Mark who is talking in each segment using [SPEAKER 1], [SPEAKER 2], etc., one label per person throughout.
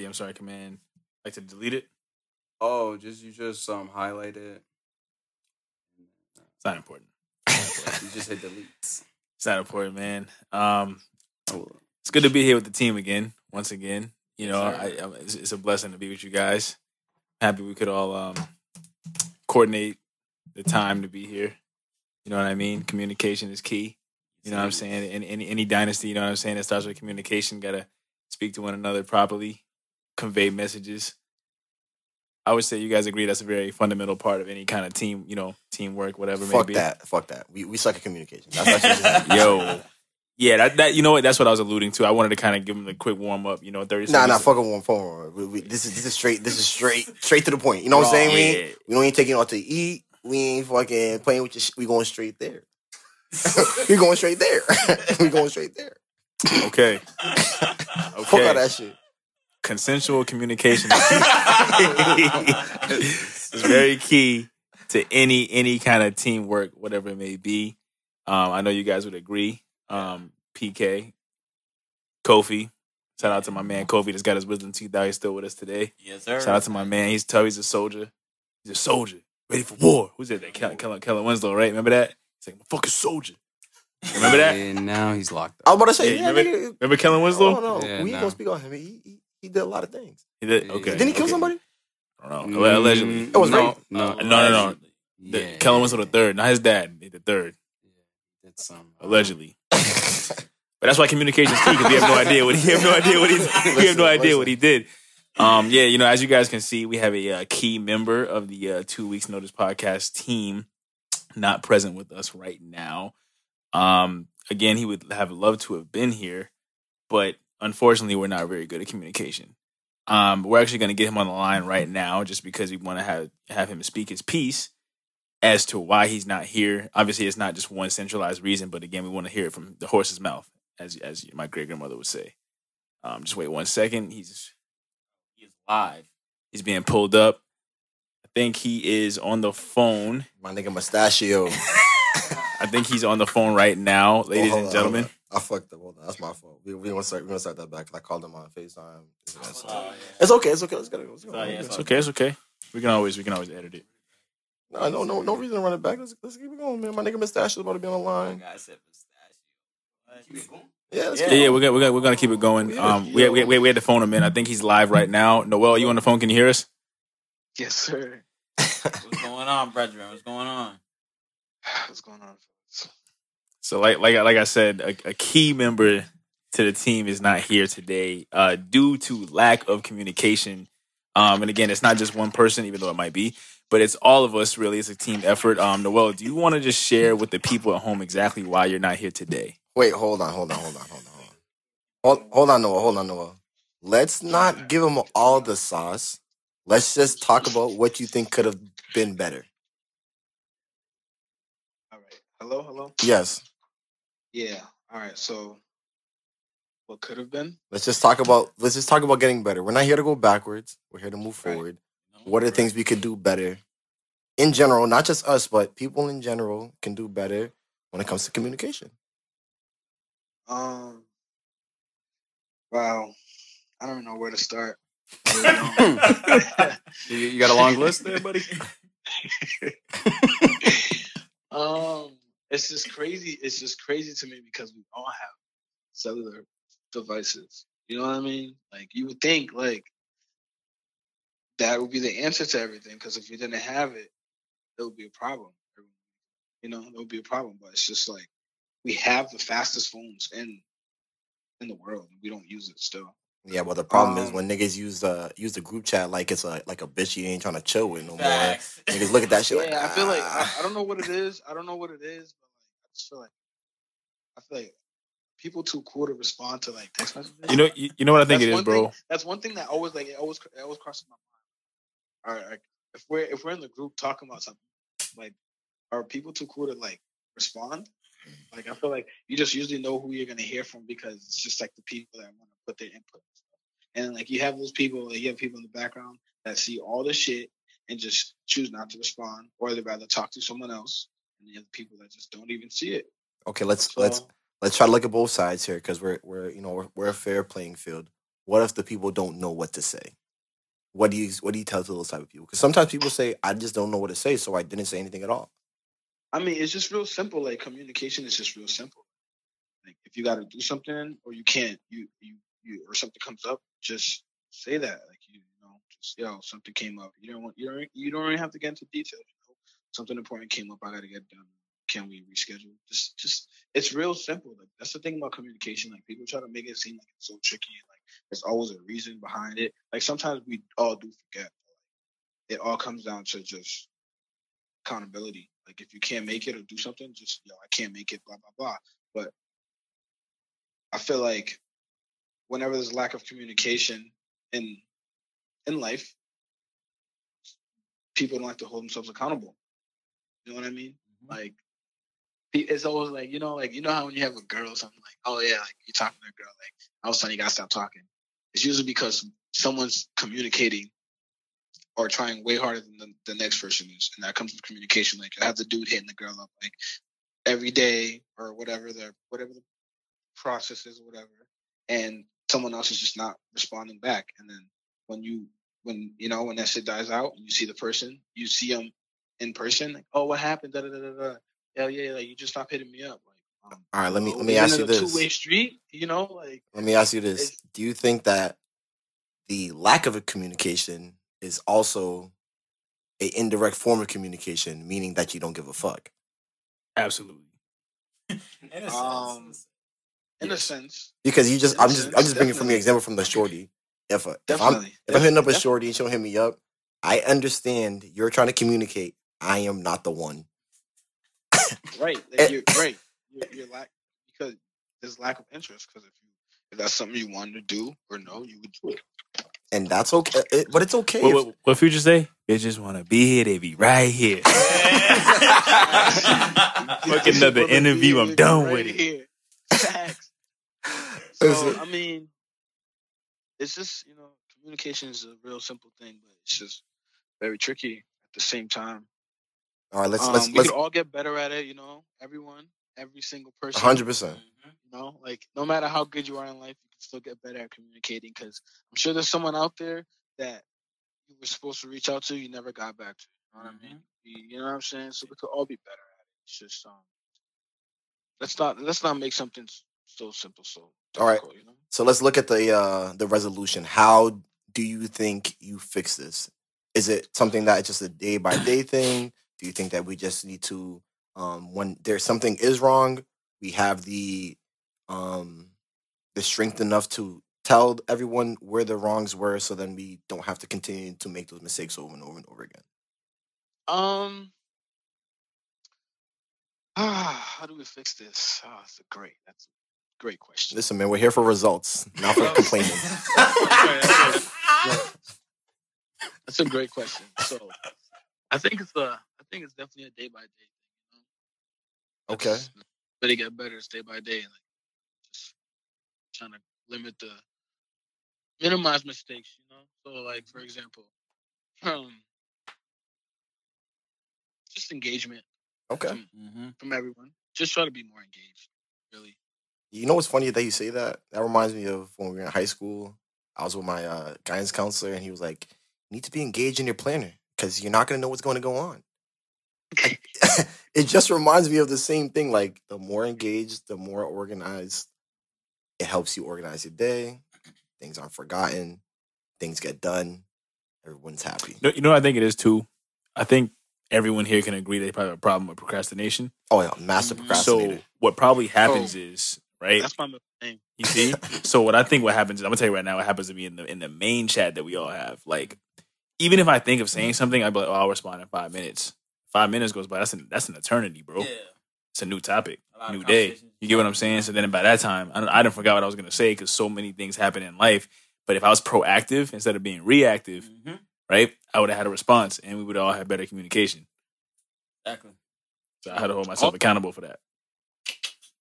[SPEAKER 1] the I'm sorry command like to delete it?
[SPEAKER 2] Oh, just you just um highlight it.
[SPEAKER 1] It's not important.
[SPEAKER 2] You just hit delete.
[SPEAKER 1] It's not important, man. Um,
[SPEAKER 2] Oh,
[SPEAKER 1] it's good to be here with the team again, once again. You know, I. I, it's, it's a blessing to be with you guys. Happy we could all um, coordinate the time to be here. You know what I mean? Communication is key. You know what I'm saying? In any, any dynasty, you know what I'm saying? It starts with communication. Got to speak to one another properly, convey messages. I would say you guys agree that's a very fundamental part of any kind of team, you know, teamwork, whatever.
[SPEAKER 3] Fuck
[SPEAKER 1] be.
[SPEAKER 3] that. Fuck that. We we suck at communication.
[SPEAKER 1] Yo. Yeah, that, that you know what? That's what I was alluding to. I wanted to kind of give him a quick warm up. You know, thirty.
[SPEAKER 3] Nah, nah, one phone. We, we, this is this is straight. This is straight, straight to the point. You know what I'm saying? We
[SPEAKER 1] Yeah.
[SPEAKER 3] ain't, we don't ain't taking out to eat. We ain't fucking playing with your. Sh- we going straight there. we going straight there. we going straight there.
[SPEAKER 1] Okay. okay.
[SPEAKER 3] Fuck all that shit.
[SPEAKER 1] Consensual communication is very key to any any kind of teamwork, whatever it may be. Um, I know you guys would agree. Um, PK, Kofi. Shout out to my man Kofi that's got his wisdom teeth out. He's still with us today.
[SPEAKER 2] Yes, sir.
[SPEAKER 1] Shout out to my man. He's tough. He's a soldier. He's a soldier. Ready for war. Who's that? That Kellen, Kellen, Kellen Winslow, right? Remember that? He's like, I'm a fucking soldier. Remember that?
[SPEAKER 2] And now he's locked up.
[SPEAKER 3] I
[SPEAKER 2] up.
[SPEAKER 3] was about to say,
[SPEAKER 1] Yeah,
[SPEAKER 3] yeah,
[SPEAKER 1] remember-
[SPEAKER 3] nigga,
[SPEAKER 1] Remember Kellen Winslow?
[SPEAKER 3] Oh, no,
[SPEAKER 2] Yeah,
[SPEAKER 3] we ain't
[SPEAKER 2] nah.
[SPEAKER 3] gonna speak on him. He, he he did a lot of things.
[SPEAKER 1] He did? Okay.
[SPEAKER 3] Didn't he kill
[SPEAKER 1] okay.
[SPEAKER 3] somebody?
[SPEAKER 1] I don't know. Allegedly.
[SPEAKER 2] Mm,
[SPEAKER 3] It was
[SPEAKER 2] no,
[SPEAKER 3] rape.
[SPEAKER 2] no,
[SPEAKER 1] No, no, no. The,
[SPEAKER 2] Yeah,
[SPEAKER 1] Kellen Winslow the third, not his dad. The third,
[SPEAKER 2] That's some
[SPEAKER 1] allegedly. But that's why communication is key because we have no idea what he have no idea what he we have no idea
[SPEAKER 3] listen.
[SPEAKER 1] what he did. Um, yeah, you know, as you guys can see, we have a uh, key member of the uh, Two Weeks Notice podcast team not present with us right now. Um, again, he would have loved to have been here, but unfortunately, we're not very good at communication. Um, we're actually going to get him on the line right now, just because we want to have have him speak his piece as to why he's not here. Obviously, it's not just one centralized reason, but again, we want to hear it from the horse's mouth, as as my great grandmother would say. Um, just wait one second. He's he is live. He's being pulled up. I think he is on the phone.
[SPEAKER 3] My nigga Mustachio.
[SPEAKER 1] I think he's on the phone right now, ladies
[SPEAKER 3] Oh, hold
[SPEAKER 1] and
[SPEAKER 3] on,
[SPEAKER 1] gentlemen.
[SPEAKER 3] Hold on. I fucked up. Hold on. That's my fault. We we gonna start. We gonna start that back. 'cause I called him on Facetime. It's,
[SPEAKER 1] Oh,
[SPEAKER 3] it's okay. It's okay. Let's go. Let's go.
[SPEAKER 1] It's okay. It's okay. We can always we can always edit it.
[SPEAKER 3] No, no, no, no reason to run it back. Let's, let's keep it going, man. My nigga Mustachio is about to be on the line. Yeah, let's
[SPEAKER 1] Yeah,
[SPEAKER 3] keep it
[SPEAKER 1] yeah,
[SPEAKER 3] going.
[SPEAKER 1] we're gonna, we're gonna we're gonna keep it going.
[SPEAKER 3] Yeah.
[SPEAKER 1] Um, we we we, we had to phone him in. I think he's live right now. Noel, you on the phone? Can you hear us?
[SPEAKER 4] Yes, sir.
[SPEAKER 5] What's going on, brethren? What's going on?
[SPEAKER 4] What's going on? Fellas?
[SPEAKER 1] So like like like I said, a, a key member to the team is not here today uh, due to lack of communication. Um, and again, it's not just one person, even though it might be, but it's all of us. Really, it's a team effort. Um, Noel, do you want to just share with the people at home exactly why you're not here today?
[SPEAKER 3] Wait, hold on, hold on, hold on, hold on, hold on. Hold, hold on, Noah. Hold on, Noah. Let's not give them all the sauce. Let's just talk about what you think could have been better.
[SPEAKER 4] All right. Hello, hello.
[SPEAKER 3] Yes.
[SPEAKER 4] Yeah. All right. So, what could have been?
[SPEAKER 3] Let's just talk about. Let's just talk about getting better. We're not here to go backwards. We're here to move
[SPEAKER 4] Right.
[SPEAKER 3] forward. What are the things we could do better? In general, not just us, but people in general can do better when it comes to communication.
[SPEAKER 4] Um. Wow. I don't know where to start.
[SPEAKER 2] You, you got a long list there, buddy?
[SPEAKER 4] um, it's just crazy. It's just crazy to me because we all have cellular devices. You know what I mean? Like you would think like that would be the answer to everything. Because if we didn't have it, it would be a problem. You know, it would be a problem. But it's just like we have the fastest phones in in the world. We don't use it still.
[SPEAKER 3] Yeah, well, the problem is
[SPEAKER 4] Um,
[SPEAKER 3] when niggas use uh use the group chat like it's a like a bitch you ain't trying to chill with no more. Niggas look at that shit like,
[SPEAKER 4] yeah, I feel like
[SPEAKER 3] "Ah."
[SPEAKER 4] I, I don't know what it is. I don't know what it is, but like I just feel like I feel like people too cool to respond to like text messages.
[SPEAKER 1] You know, you, you know what I think
[SPEAKER 4] That's
[SPEAKER 1] it is, bro.
[SPEAKER 4] Thing, that's one thing that always like it always it always crosses my mind. All right, like, if we're if we're in the group talking about something, like are people too cool to like respond? Like I feel like you just usually know who you're gonna hear from because it's just like the people that want to put their input. And, and like you have those people, like, you have people in the background that see all the shit and just choose not to respond, or they'd rather talk to someone else. And the other people that just don't even see it.
[SPEAKER 3] Okay, let's
[SPEAKER 4] So
[SPEAKER 3] let's let's try to look at both sides here because we're we're you know we're, we're a fair playing field. what if the people don't know what to say? What do you what do you tell to those type of people? Because sometimes people say, I just don't know what to say, so I didn't say anything at all.
[SPEAKER 4] I mean, it's just real simple. Like communication is just real simple. Like if you got to do something or you can't, you you you or something comes up, just say that. Like you, you know, just yo, something came up. You don't want you don't you don't really have to get into details. You know, something important came up. I got to get done. Can we reschedule? Just just it's real simple. Like that's the thing about communication. Like people try to make it seem like it's so tricky and like there's always a reason behind it. Like sometimes we all do forget. It all comes down to just accountability. Like if you can't make it or do something, just yo, I can't make it, blah blah blah. But I feel like whenever there's lack of communication in in life, people don't like to hold themselves accountable. You know what I mean? Mm-hmm. Like it's always like you know, like you know how when you have a girl or something like, oh yeah, like you're talking to a girl, like all of a sudden you gotta stop talking. It's usually because someone's communicating or trying way harder than the, the next person is, and that comes with communication. Like I have the dude hitting the girl up like every day or whatever the whatever the process is or whatever, and someone else is just not responding back. And then when you when you know when that shit dies out and you see the person, you see them in person, like oh what happened? Da da da da da. Yeah yeah, like you just stop hitting me up. Like um,
[SPEAKER 3] All right, let me let me
[SPEAKER 4] even
[SPEAKER 3] ask
[SPEAKER 4] in
[SPEAKER 3] you
[SPEAKER 4] a
[SPEAKER 3] this.
[SPEAKER 4] Two way street, you know, like
[SPEAKER 3] Let me ask you this: Do you think that the lack of a communication is also a indirect form of communication, meaning that you don't give a fuck?
[SPEAKER 1] Absolutely.
[SPEAKER 5] In a sense.
[SPEAKER 4] Um, in a sense,
[SPEAKER 3] Because you just,
[SPEAKER 4] In a
[SPEAKER 3] I'm just, I'm just bringing from the example from the shorty. If a, if I'm if I'm hitting up a shorty and she'll hit me up, I understand you're trying to communicate. I am not the one.
[SPEAKER 4] Right.
[SPEAKER 3] Eh.
[SPEAKER 4] Like you're right. You're, you're lack because there's lack of interest. Because if you if that's something you wanted to do or know, you would do it.
[SPEAKER 3] and that's okay. It, but it's okay.
[SPEAKER 1] What,
[SPEAKER 3] if-
[SPEAKER 1] what, what Future say? Bitches want to be here. They be right here. Fucking another interview, I'm done
[SPEAKER 4] right
[SPEAKER 1] with it.
[SPEAKER 4] So I mean, it's just you know, communication is a real simple thing, but it's just very tricky at the same time.
[SPEAKER 3] all right, let's
[SPEAKER 4] um,
[SPEAKER 3] let's
[SPEAKER 4] we
[SPEAKER 3] let's
[SPEAKER 4] could all get better at it. You know, everyone, every single person.
[SPEAKER 3] hundred percent.
[SPEAKER 4] You know, like no matter how good you are in life, you can still get better at communicating. Because I'm sure there's someone out there that you were supposed to reach out to, you never got back to. You know what I mean? You, you know what I'm saying? So we could all be better at it. It's just um, let's not let's not make something so simple so
[SPEAKER 3] All right.
[SPEAKER 4] You know?
[SPEAKER 3] So let's look at the uh the resolution. How do you think you fix this? Is it something that it's just a day by day thing? Do you think that we just need to um when there's something is wrong, we have the um the strength enough to tell everyone where the wrongs were so then we don't have to continue to make those mistakes over and over and over again.
[SPEAKER 4] Um. Ah, how do we fix this? Ah, that's a great. That's great question.
[SPEAKER 3] Listen, man, we're here for results, not for complaining.
[SPEAKER 4] That's a great question. So, I think it's a. I think it's definitely a day by day. You know?
[SPEAKER 3] Okay.
[SPEAKER 4] Just Let it get better. It's day by day. Like just trying to limit the minimize mistakes. You know. So, like for example, um, just engagement
[SPEAKER 3] Okay.
[SPEAKER 4] from,
[SPEAKER 5] Mm-hmm.
[SPEAKER 4] from everyone. Just try to be more engaged. Really.
[SPEAKER 3] You know what's funny that you say that? That reminds me of when we were in high school. I was with my uh, guidance counselor, and he was like, "You need to be engaged in your planner because you're not going to know what's going to go on." It just reminds me of the same thing. Like the more engaged, the more organized. It helps you organize your day. Things aren't forgotten. Things get done. Everyone's happy.
[SPEAKER 1] You know, you know what I think it is too? I think everyone here can agree they probably have a problem with procrastination.
[SPEAKER 3] Oh yeah,
[SPEAKER 4] Mhm.
[SPEAKER 3] procrastinator.
[SPEAKER 1] So what probably happens
[SPEAKER 4] Oh.
[SPEAKER 1] is, right?
[SPEAKER 4] That's my middle name.
[SPEAKER 1] You see? so what I think what happens is I'm gonna tell you right now what happens to me in the in the main chat that we all have. Like, even if I think of saying something, I'd be like, oh, I'll respond in five minutes. Five minutes goes by. That's an that's an eternity, bro.
[SPEAKER 5] Yeah.
[SPEAKER 1] It's a new topic,
[SPEAKER 5] A
[SPEAKER 1] new day. You get what I'm saying? So then by that time, I, I didn't forgot what I was gonna say because so many things happen in life. But if I was proactive instead of being reactive,
[SPEAKER 5] Mhm.
[SPEAKER 1] right, I would have had a response, and we would all have better communication.
[SPEAKER 5] Exactly.
[SPEAKER 1] So I had to hold myself accountable for that.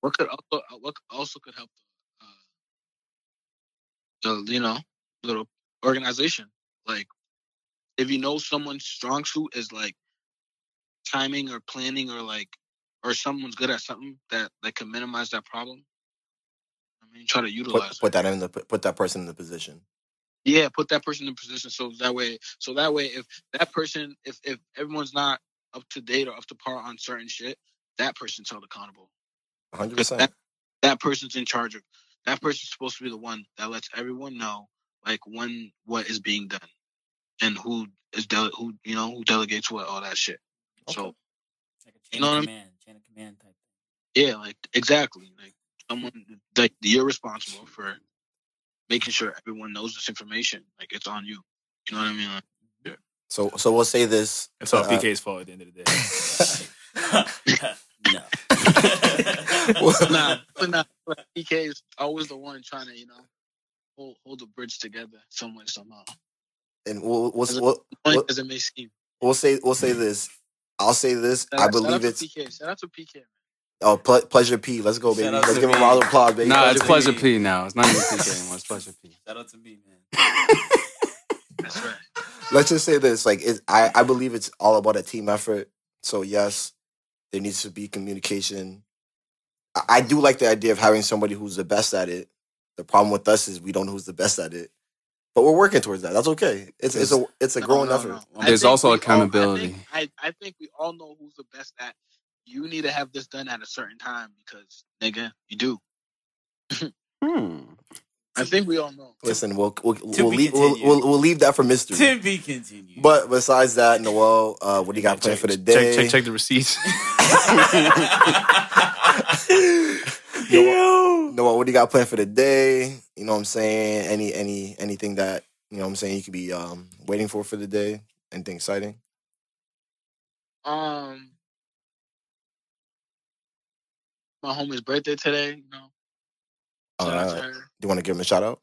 [SPEAKER 4] What could also uh, what also could help uh, the you know little organization like if you know someone's strong suit is like timing or planning or like or someone's good at something that that can minimize that problem. I mean, try to utilize.
[SPEAKER 3] Put, put that in the put that person in the position.
[SPEAKER 4] Yeah, put that person in the position so that way, so that way, if that person, if if everyone's not up to date or up to par on certain shit, that person's held accountable.
[SPEAKER 3] Hundred
[SPEAKER 4] Because
[SPEAKER 3] percent.
[SPEAKER 4] that that person's in charge of. That person's supposed to be the one that lets everyone know, like when what is being done, and who is dele- who you know who delegates what, all that shit. So
[SPEAKER 5] Like a chain
[SPEAKER 4] You know what I
[SPEAKER 5] of
[SPEAKER 4] mean?
[SPEAKER 5] command, chain of command type.
[SPEAKER 4] yeah, like exactly, like someone like you're responsible for making sure everyone knows this information. Like it's on you. You know what I mean? Like,
[SPEAKER 3] So so we'll say this.
[SPEAKER 1] It's all
[SPEAKER 3] uh,
[SPEAKER 1] PK's fault at the end of the day.
[SPEAKER 5] no.
[SPEAKER 4] nah, but nah, but PK is always the one trying to, you know, hold hold the bridge together some way somehow.
[SPEAKER 3] and we'll we'll,
[SPEAKER 4] As a-
[SPEAKER 3] we'll,
[SPEAKER 4] Funny
[SPEAKER 3] Well-
[SPEAKER 4] as it may seem.
[SPEAKER 3] we'll say we'll say this. I'll say this.
[SPEAKER 4] Shout
[SPEAKER 3] I
[SPEAKER 4] out- shout
[SPEAKER 3] believe
[SPEAKER 4] out to
[SPEAKER 3] it's
[SPEAKER 4] PK. Shout out to PK. Man.
[SPEAKER 3] oh ple- pleasure P. Let's go,
[SPEAKER 5] Shout
[SPEAKER 3] baby. Let's give him a
[SPEAKER 5] P.
[SPEAKER 3] round of applause, baby.
[SPEAKER 2] Nah, it's
[SPEAKER 3] Pleasure
[SPEAKER 2] Pleasure P now. It's not even PK anymore. It's Pleasure P.
[SPEAKER 5] Shout out to me, man.
[SPEAKER 4] That's right.
[SPEAKER 3] let's just say this like it, I, I believe it's all about a team effort so yes there needs to be communication I, I do like the idea of having somebody who's the best at it the problem with us is we don't know who's the best at it but we're working towards that that's okay it's it's a it's a
[SPEAKER 4] No,
[SPEAKER 3] growing
[SPEAKER 4] no,
[SPEAKER 3] effort
[SPEAKER 4] no.
[SPEAKER 2] Well,
[SPEAKER 4] I
[SPEAKER 2] there's also
[SPEAKER 4] we all-
[SPEAKER 2] accountability.
[SPEAKER 4] I, think, I, I think we all know who's the best at. You need to have this done at a certain time because, nigga, you do.
[SPEAKER 2] Hmm.
[SPEAKER 4] I think we all know.
[SPEAKER 3] listen we'll we'll, we'll, leave, we'll,
[SPEAKER 5] continued.
[SPEAKER 3] we'll, we'll leave that for mystery
[SPEAKER 5] To be continued.
[SPEAKER 3] but besides that noel uh what do you got planned for the day
[SPEAKER 1] Check, check, check the receipts.
[SPEAKER 3] Noel, Noel, what do you got planned for the day? You know what I'm saying? Any any anything that you know what I'm saying you could be um waiting for for the day? Anything exciting?
[SPEAKER 4] Um, my homie's birthday today. You know, shout out to her.
[SPEAKER 3] do you want to give him a shout out?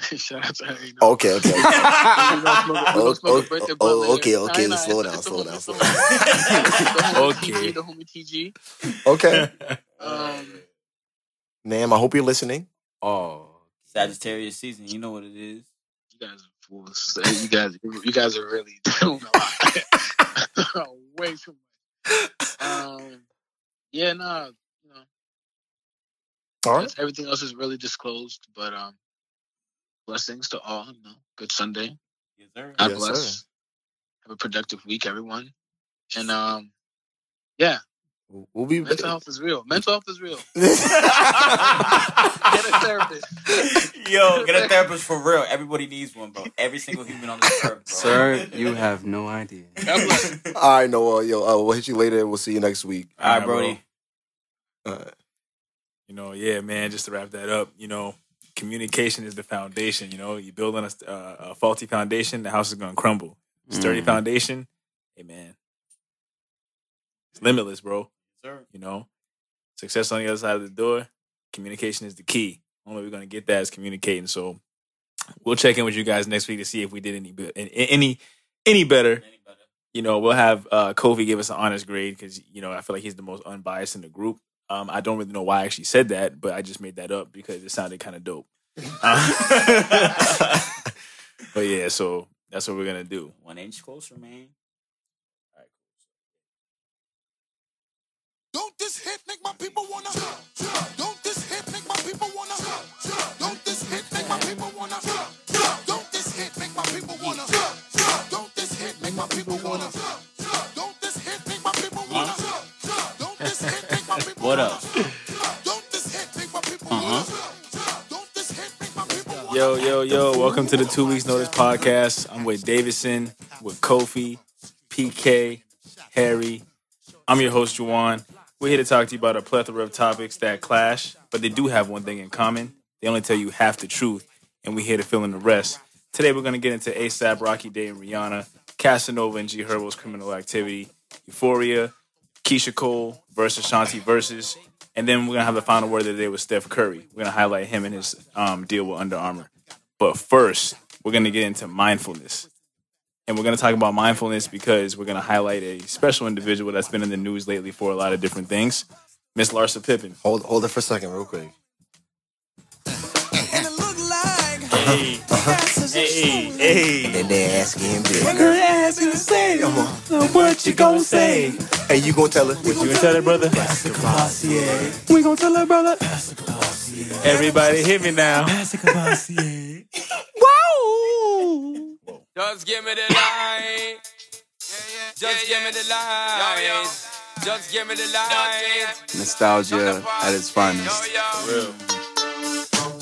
[SPEAKER 4] shout out to her. You know.
[SPEAKER 3] Okay, okay.
[SPEAKER 4] We gonna smoke a- we
[SPEAKER 3] Oh,
[SPEAKER 4] gonna smoke a
[SPEAKER 3] oh, oh, okay, okay, slow down, slow down, slow
[SPEAKER 4] the homie- it's the homie
[SPEAKER 1] Okay.
[SPEAKER 4] The homie TG.
[SPEAKER 3] okay.
[SPEAKER 4] Um,
[SPEAKER 3] Ma'am, I hope you're listening.
[SPEAKER 2] Oh.
[SPEAKER 5] Sagittarius season, you know what it is.
[SPEAKER 4] you guys are fools. You guys, you guys are really doing a lot. Way too much. Um, yeah, nah, you know,
[SPEAKER 3] All right.
[SPEAKER 4] everything else is really disclosed. But um, blessings to all. You know, good Sunday.
[SPEAKER 5] Yes, sir.
[SPEAKER 4] God
[SPEAKER 3] Yes,
[SPEAKER 4] bless.
[SPEAKER 3] sir.
[SPEAKER 4] Have a productive week, everyone. And um, yeah,
[SPEAKER 3] We'll be
[SPEAKER 4] mental health is real. Mental health is real. Get a therapist.
[SPEAKER 5] Yo, get a therapist for real. Everybody needs one, bro. Every single human on this earth, bro.
[SPEAKER 2] Sir, you have no idea.
[SPEAKER 4] All right, bless.
[SPEAKER 3] right, Noel. Yo, uh, we'll hit you later. We'll see you next week.
[SPEAKER 5] All right, Brody.
[SPEAKER 3] Uh,
[SPEAKER 1] you know, yeah, man. Just to wrap that up, you know, communication is the foundation. You know, you build on a, uh, a faulty foundation, the house is going to crumble. Sturdy
[SPEAKER 2] Mm.
[SPEAKER 1] foundation, hey man, it's limitless, bro.
[SPEAKER 5] Sir.
[SPEAKER 1] You know, success on the other side of the door. Communication is the key. Only we're going to get that is communicating. So we'll check in with you guys next week to see if we did any be- any any better.
[SPEAKER 5] Any better?
[SPEAKER 1] You know, we'll have uh, Kofi give us an honest grade because you know I feel like he's the most unbiased in the group. Um, I don't really know why I actually said that, but I just made that up because it sounded kind of dope. Uh, but yeah, so that's what we're gonna do.
[SPEAKER 5] One inch closer, man. All right,
[SPEAKER 6] Don't this hit make my people wanna? Don't this hit make my people wanna? Don't this hit make my people wanna? My
[SPEAKER 5] up?
[SPEAKER 6] wanna?
[SPEAKER 1] Yo, yo, yo! Welcome to the Two Weeks Notice podcast. I'm with Davidson, with Kofi, PK, Harry. I'm your host, Juwan. We're here to talk to you about a plethora of topics that clash, but they do have one thing in common. They only tell you half the truth, and we're here to fill in the rest. Today, we're going to get into ASAP, Rocky Day, and Rihanna, Casanova and G Herbo's criminal activity, Euphoria, Keyshia Cole versus Shanti versus, and then we're gonna have the final word of the day with Steph Curry. We're gonna highlight him and his um, deal with Under Armour. But first, we're gonna get into mindfulness, and we're gonna talk about mindfulness because we're gonna highlight a special individual that's been in the news lately for a lot of different things, Miss Larsa Pippen.
[SPEAKER 3] hold hold it for a second, real quick.
[SPEAKER 6] Uh-huh. like uh-huh.
[SPEAKER 1] Hey, hey, hey!
[SPEAKER 3] And they asking big.
[SPEAKER 1] ask you to say,
[SPEAKER 3] Come on.
[SPEAKER 1] what you gonna say?
[SPEAKER 3] Hey, you gonna tell her?
[SPEAKER 1] You gonna tell that brother? We gonna tell that brother? Everybody hit me now. Whoa!
[SPEAKER 7] Just give me the light. Just give me the light. Just give me the light.
[SPEAKER 2] Nostalgia at its finest.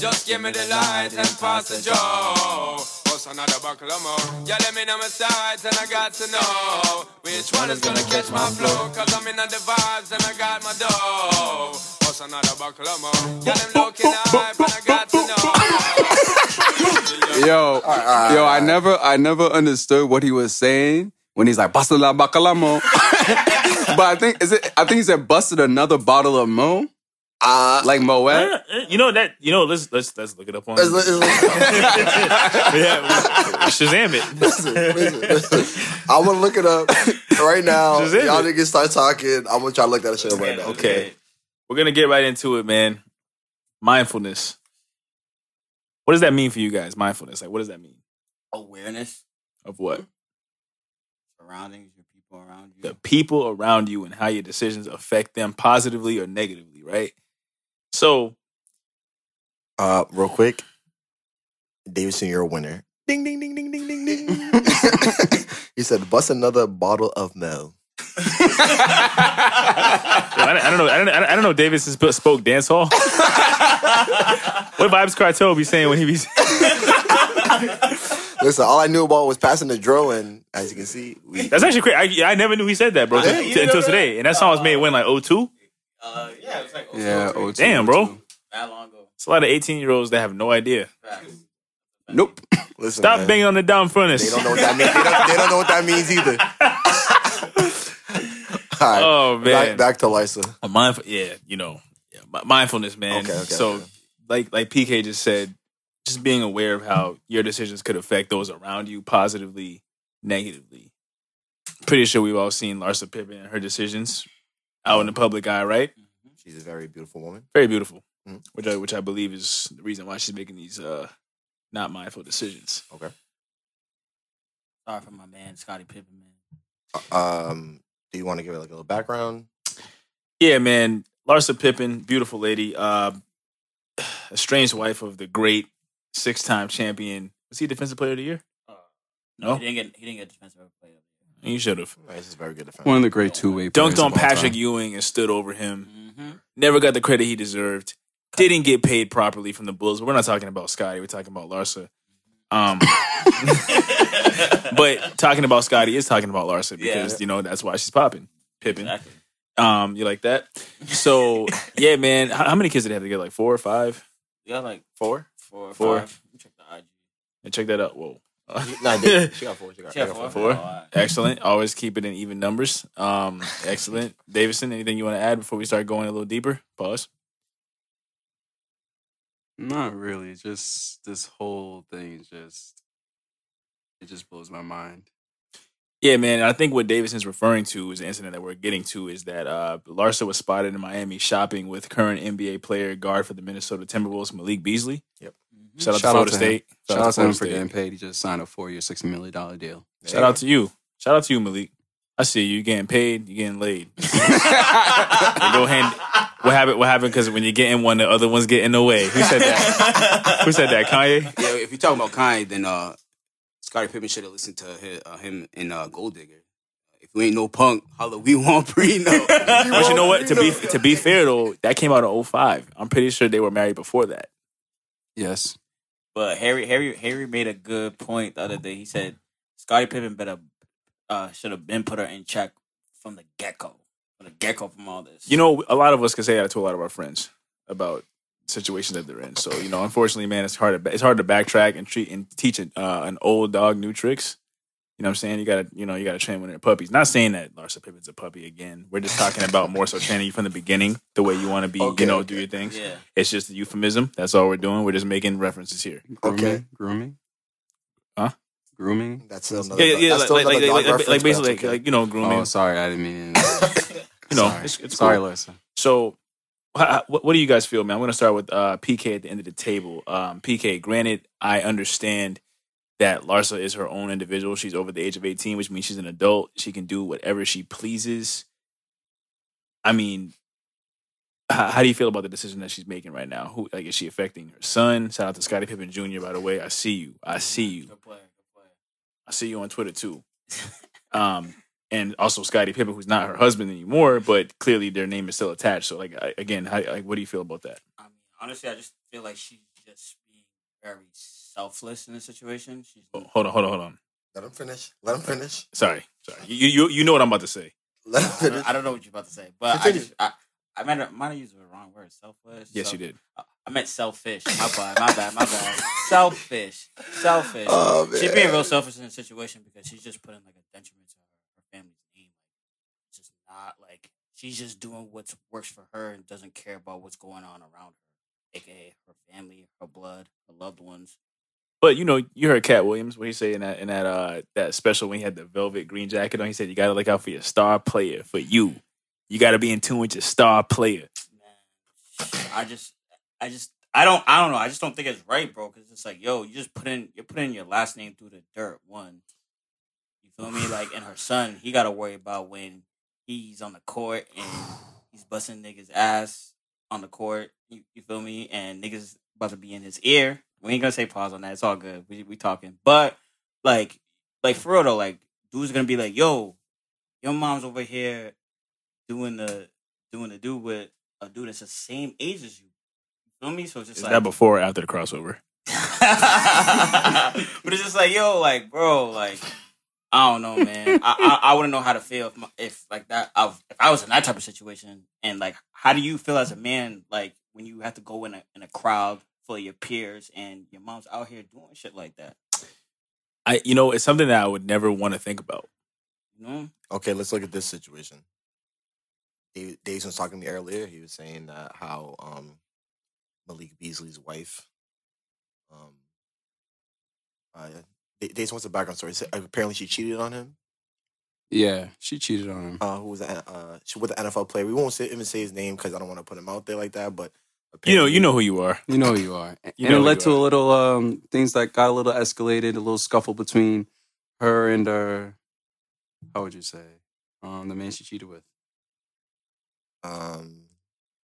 [SPEAKER 7] Just give me the light and pass the joe. What's another buckle of more? Yeah, let me know my sides and I got to know which one is gonna catch my flow. Cause I'm in the vibes and I got my dough. What's another buckle of more? Yeah, them looking hype and I got to know.
[SPEAKER 2] Yo, yo, I never, I never understood what he was saying when he's like "Basta la bacalamo," but I think is it? I think he said busted another bottle of Mo,
[SPEAKER 3] Uh,
[SPEAKER 2] like Moet.
[SPEAKER 1] You know that. You know. Let's let's let's look it up on.
[SPEAKER 3] it's, it's,
[SPEAKER 1] yeah, Shazam it.
[SPEAKER 3] listen, listen, listen. I'm gonna look it up right now.
[SPEAKER 1] Just is
[SPEAKER 3] Y'all
[SPEAKER 1] it.
[SPEAKER 3] niggas start talking. I'm gonna try to look that shit up right now.
[SPEAKER 1] Okay, we're gonna get right into it, man. Mindfulness. What does that mean for you guys? Mindfulness. Like, what does that mean?
[SPEAKER 5] Awareness,
[SPEAKER 1] Of what?
[SPEAKER 5] surroundings, your people around you.
[SPEAKER 1] The people around you and how your decisions affect them positively or negatively, right? So,
[SPEAKER 3] Uh, real quick, Davidson, you're a winner. Ding ding ding ding ding ding ding. he said, "Bust another bottle of Mel."
[SPEAKER 1] I, I don't know. I don't, I don't know. Davidson sp- spoke dance hall. what Vybz Kartel be saying when he be?
[SPEAKER 3] Listen, all I knew about was passing the drill, and as you can see, we
[SPEAKER 1] That's actually crazy. I, I never knew he said that, bro,
[SPEAKER 3] Yeah,
[SPEAKER 1] t- until
[SPEAKER 3] never-
[SPEAKER 1] today. And that song was made when like 02?
[SPEAKER 5] Uh, yeah, it was like
[SPEAKER 2] Yeah,
[SPEAKER 5] oh,
[SPEAKER 2] O2,
[SPEAKER 1] Damn, bro.
[SPEAKER 5] That long ago.
[SPEAKER 1] It's a lot of 18 year olds that have no idea.
[SPEAKER 5] Facts.
[SPEAKER 2] Nope.
[SPEAKER 3] listen.
[SPEAKER 1] Stop
[SPEAKER 3] man,
[SPEAKER 1] banging on the down furnace.
[SPEAKER 3] They don't know what that means. They don't, they don't know what that means either. all right,
[SPEAKER 1] Oh,
[SPEAKER 3] back,
[SPEAKER 1] man.
[SPEAKER 3] back to Larsa.
[SPEAKER 1] A mindful, yeah, you know, yeah, mindfulness, man.
[SPEAKER 3] Okay, okay,
[SPEAKER 1] so,
[SPEAKER 3] okay.
[SPEAKER 1] like, like PK just said, just being aware of how your decisions could affect those around you positively, negatively. Pretty sure we've all seen Larsa Pippen and her decisions out in the public eye, right?
[SPEAKER 3] She's a very beautiful woman.
[SPEAKER 1] Very beautiful,
[SPEAKER 3] Mhm.
[SPEAKER 1] which I which I believe is the reason why she's making these uh not mindful decisions.
[SPEAKER 3] Okay.
[SPEAKER 5] Sorry for my man, Scottie Pippen, man.
[SPEAKER 3] Um, do you want to give it like a little background?
[SPEAKER 1] Yeah, man. Larsa Pippen, beautiful lady. Uh, estranged wife of the great six-time champion. Was he defensive player of the year? No?
[SPEAKER 5] He didn't get he didn't get defensive player. Of the year.
[SPEAKER 1] He should have.
[SPEAKER 3] This is very good defense.
[SPEAKER 2] One of the great two way. Players.
[SPEAKER 1] Dunked on Patrick Ewing and stood over him.
[SPEAKER 5] Mm-hmm.
[SPEAKER 1] Never got the credit he deserved. Didn't get paid properly from the Bulls. But We're not talking about Scottie. We're talking about Larsa. Um, but talking about Scottie is talking about Larsa because
[SPEAKER 5] Yeah.
[SPEAKER 1] you know that's why she's popping. pipping.
[SPEAKER 5] Exactly.
[SPEAKER 1] Um, you like that? So yeah, man. How, how many kids did they have to get? Like four or five?
[SPEAKER 5] Yeah, like
[SPEAKER 1] Four?
[SPEAKER 5] four
[SPEAKER 1] Four.
[SPEAKER 5] five. Check the IG.
[SPEAKER 1] And check that out. Whoa.
[SPEAKER 3] Nah, they- she got four. She got,
[SPEAKER 5] She got
[SPEAKER 3] she
[SPEAKER 5] four.
[SPEAKER 1] Four.
[SPEAKER 5] All right.
[SPEAKER 1] Excellent. Always keep it in even numbers. Um, excellent. Davison, anything you want to add before we start going a little deeper? Pause.
[SPEAKER 2] Not really. Just this whole thing is just it just blows my mind.
[SPEAKER 1] Yeah, man. I think what Davison's referring to is the incident that we're getting to is that uh, Larsa was spotted in Miami shopping with current NBA player guard for the Minnesota Timberwolves, Malik Beasley.
[SPEAKER 5] Mhm.
[SPEAKER 1] Shout out
[SPEAKER 2] Shout
[SPEAKER 1] to
[SPEAKER 2] out
[SPEAKER 1] Florida
[SPEAKER 2] to him.
[SPEAKER 1] State.
[SPEAKER 2] Shout out to him for
[SPEAKER 1] State.
[SPEAKER 2] getting paid. He just signed a four year, sixty million dollar deal.
[SPEAKER 1] Shout out to you. Shout out to you, Malik. I see you. You getting paid. You getting laid. Go hand. What happened? What happened? Because when you're getting one, the other one's getting away. Who said that? Who said that? Kanye.
[SPEAKER 8] Yeah, if you're talking about Kanye, then uh, Scottie Pippen should have listened to hi- uh, him in uh, Gold Digger. If we ain't no punk, holla, we want Prino.
[SPEAKER 1] But you know what? To be to be fair though, that came out in 05. I'm pretty sure they were married before that.
[SPEAKER 2] Yes.
[SPEAKER 5] But Harry, Harry, Harry made a good point the other day. He said Scottie Pippen better uh, should have been put her in check from the get go, from the get go from all this.
[SPEAKER 1] You know, a lot of us can say that to a lot of our friends about situations that they're in. So you know, unfortunately, man, it's hard to it's hard to backtrack and treat and teach an, uh, an old dog new tricks. You know what I'm saying? You gotta, you know, you gotta train when they're puppies. Not saying that Larsa Pippen's a puppy again. We're just talking about more so training you from the beginning, the way you want to be,
[SPEAKER 3] Okay,
[SPEAKER 1] you know,
[SPEAKER 3] okay.
[SPEAKER 1] do your things.
[SPEAKER 5] yeah,
[SPEAKER 1] It's just a euphemism. That's all we're doing. We're just making references here.
[SPEAKER 2] Grooming.
[SPEAKER 3] Okay.
[SPEAKER 2] Grooming.
[SPEAKER 1] Huh?
[SPEAKER 2] Grooming.
[SPEAKER 3] That's still another.
[SPEAKER 1] Yeah, yeah, yeah.
[SPEAKER 3] that's
[SPEAKER 1] Like,
[SPEAKER 3] still
[SPEAKER 1] like,
[SPEAKER 3] another
[SPEAKER 1] like,
[SPEAKER 3] dog
[SPEAKER 1] like, like, basically, like,
[SPEAKER 3] okay.
[SPEAKER 1] like, you know, grooming.
[SPEAKER 2] Oh, sorry, I didn't mean.
[SPEAKER 1] you know,
[SPEAKER 2] sorry.
[SPEAKER 1] it's, it's
[SPEAKER 2] sorry,
[SPEAKER 1] cool.
[SPEAKER 2] Larsa.
[SPEAKER 1] So, what, what do you guys feel, man? I'm going to start with uh, PK at the end of the table. Um, PK, granted, I understand that Larsa is her own individual. She's over the age of 18, which means she's an adult. She can do whatever she pleases. I mean, how, how do you feel about the decision that she's making right now? Who like is she affecting her son? Shout out to Scottie Pippen Jr. By the way, I see you. I see you.
[SPEAKER 9] Good player. Good player.
[SPEAKER 1] I see you on Twitter too. Um, and also Scottie Pippen, who's not her husband anymore, but clearly their name is still attached. So like I- again, how, like what do you feel about that?
[SPEAKER 9] I mean, honestly, I just feel like she's just being very selfless in this situation. She's
[SPEAKER 1] Oh, hold on, hold on, hold on.
[SPEAKER 3] Let him finish. Let him finish.
[SPEAKER 1] Sorry, sorry. You you you know what I'm about to say.
[SPEAKER 3] Let him
[SPEAKER 9] I don't,
[SPEAKER 3] finish.
[SPEAKER 9] I don't know what you're about to say, but I
[SPEAKER 3] Continue.
[SPEAKER 9] just I, I might have, might have used the wrong word. Selfless.
[SPEAKER 1] Yes,
[SPEAKER 9] Self-
[SPEAKER 1] you did.
[SPEAKER 9] I- I meant selfish. My bad. My bad. My bad. selfish. Selfish.
[SPEAKER 3] Oh,
[SPEAKER 9] She's being real selfish in the situation because she's just putting like a detriment to her, her family's name. Like, it's just not like she's just doing what works for her and doesn't care about what's going on around her, aka her family, her blood, her loved ones.
[SPEAKER 1] But you know, you heard Katt Williams when he say in that in that uh that special when he had the velvet green jacket on. He said you got to look out for your star player. For you, you got to be in tune with your star player.
[SPEAKER 9] I just, I just, I don't, I don't know. I just don't think it's right, bro. Because it's like, yo, you just put in, you're putting your last name through the dirt. One, you feel me? Like, and her son, he got to worry about when he's on the court and he's busting niggas' ass on the court. You, you feel me? And niggas about to be in his ear. We ain't gonna say pause on that. It's all good. We we talking, but like, like for real though, like dude's gonna be like, yo, your mom's over here doing the doing the dude with a dude that's the same age as you. You feel me? So it's just
[SPEAKER 1] Is
[SPEAKER 9] like,
[SPEAKER 1] that before or after the crossover?
[SPEAKER 9] but it's just like, yo, like, bro, like, I don't know, man. I I, I wouldn't know how to feel if, my, if like that. I, if I was in that type of situation, and like, how do you feel as a man, like, when you have to go in a in a crowd full of your peers and your mom's out here doing shit like that?
[SPEAKER 1] I you know it's something that I would never want to think about.
[SPEAKER 9] You know?
[SPEAKER 3] Okay, let's look at this situation. Dave, Dave was talking to me earlier. He was saying that how um, Malik Beasley's wife, um, uh, Dave Dave wants a background story. He apparently, she cheated on him.
[SPEAKER 2] Yeah, she cheated on him.
[SPEAKER 3] Uh, who was that? Uh, she with the NFL player. We won't say, even say his name because I don't want to put him out there like that. But
[SPEAKER 1] You know, you know who you are.
[SPEAKER 2] You know who you are. And
[SPEAKER 1] You
[SPEAKER 2] it
[SPEAKER 1] know
[SPEAKER 2] led
[SPEAKER 1] you
[SPEAKER 2] to a little um things that got a little escalated, a little scuffle between her and uh how would you say? Um the man she cheated with.
[SPEAKER 3] Um,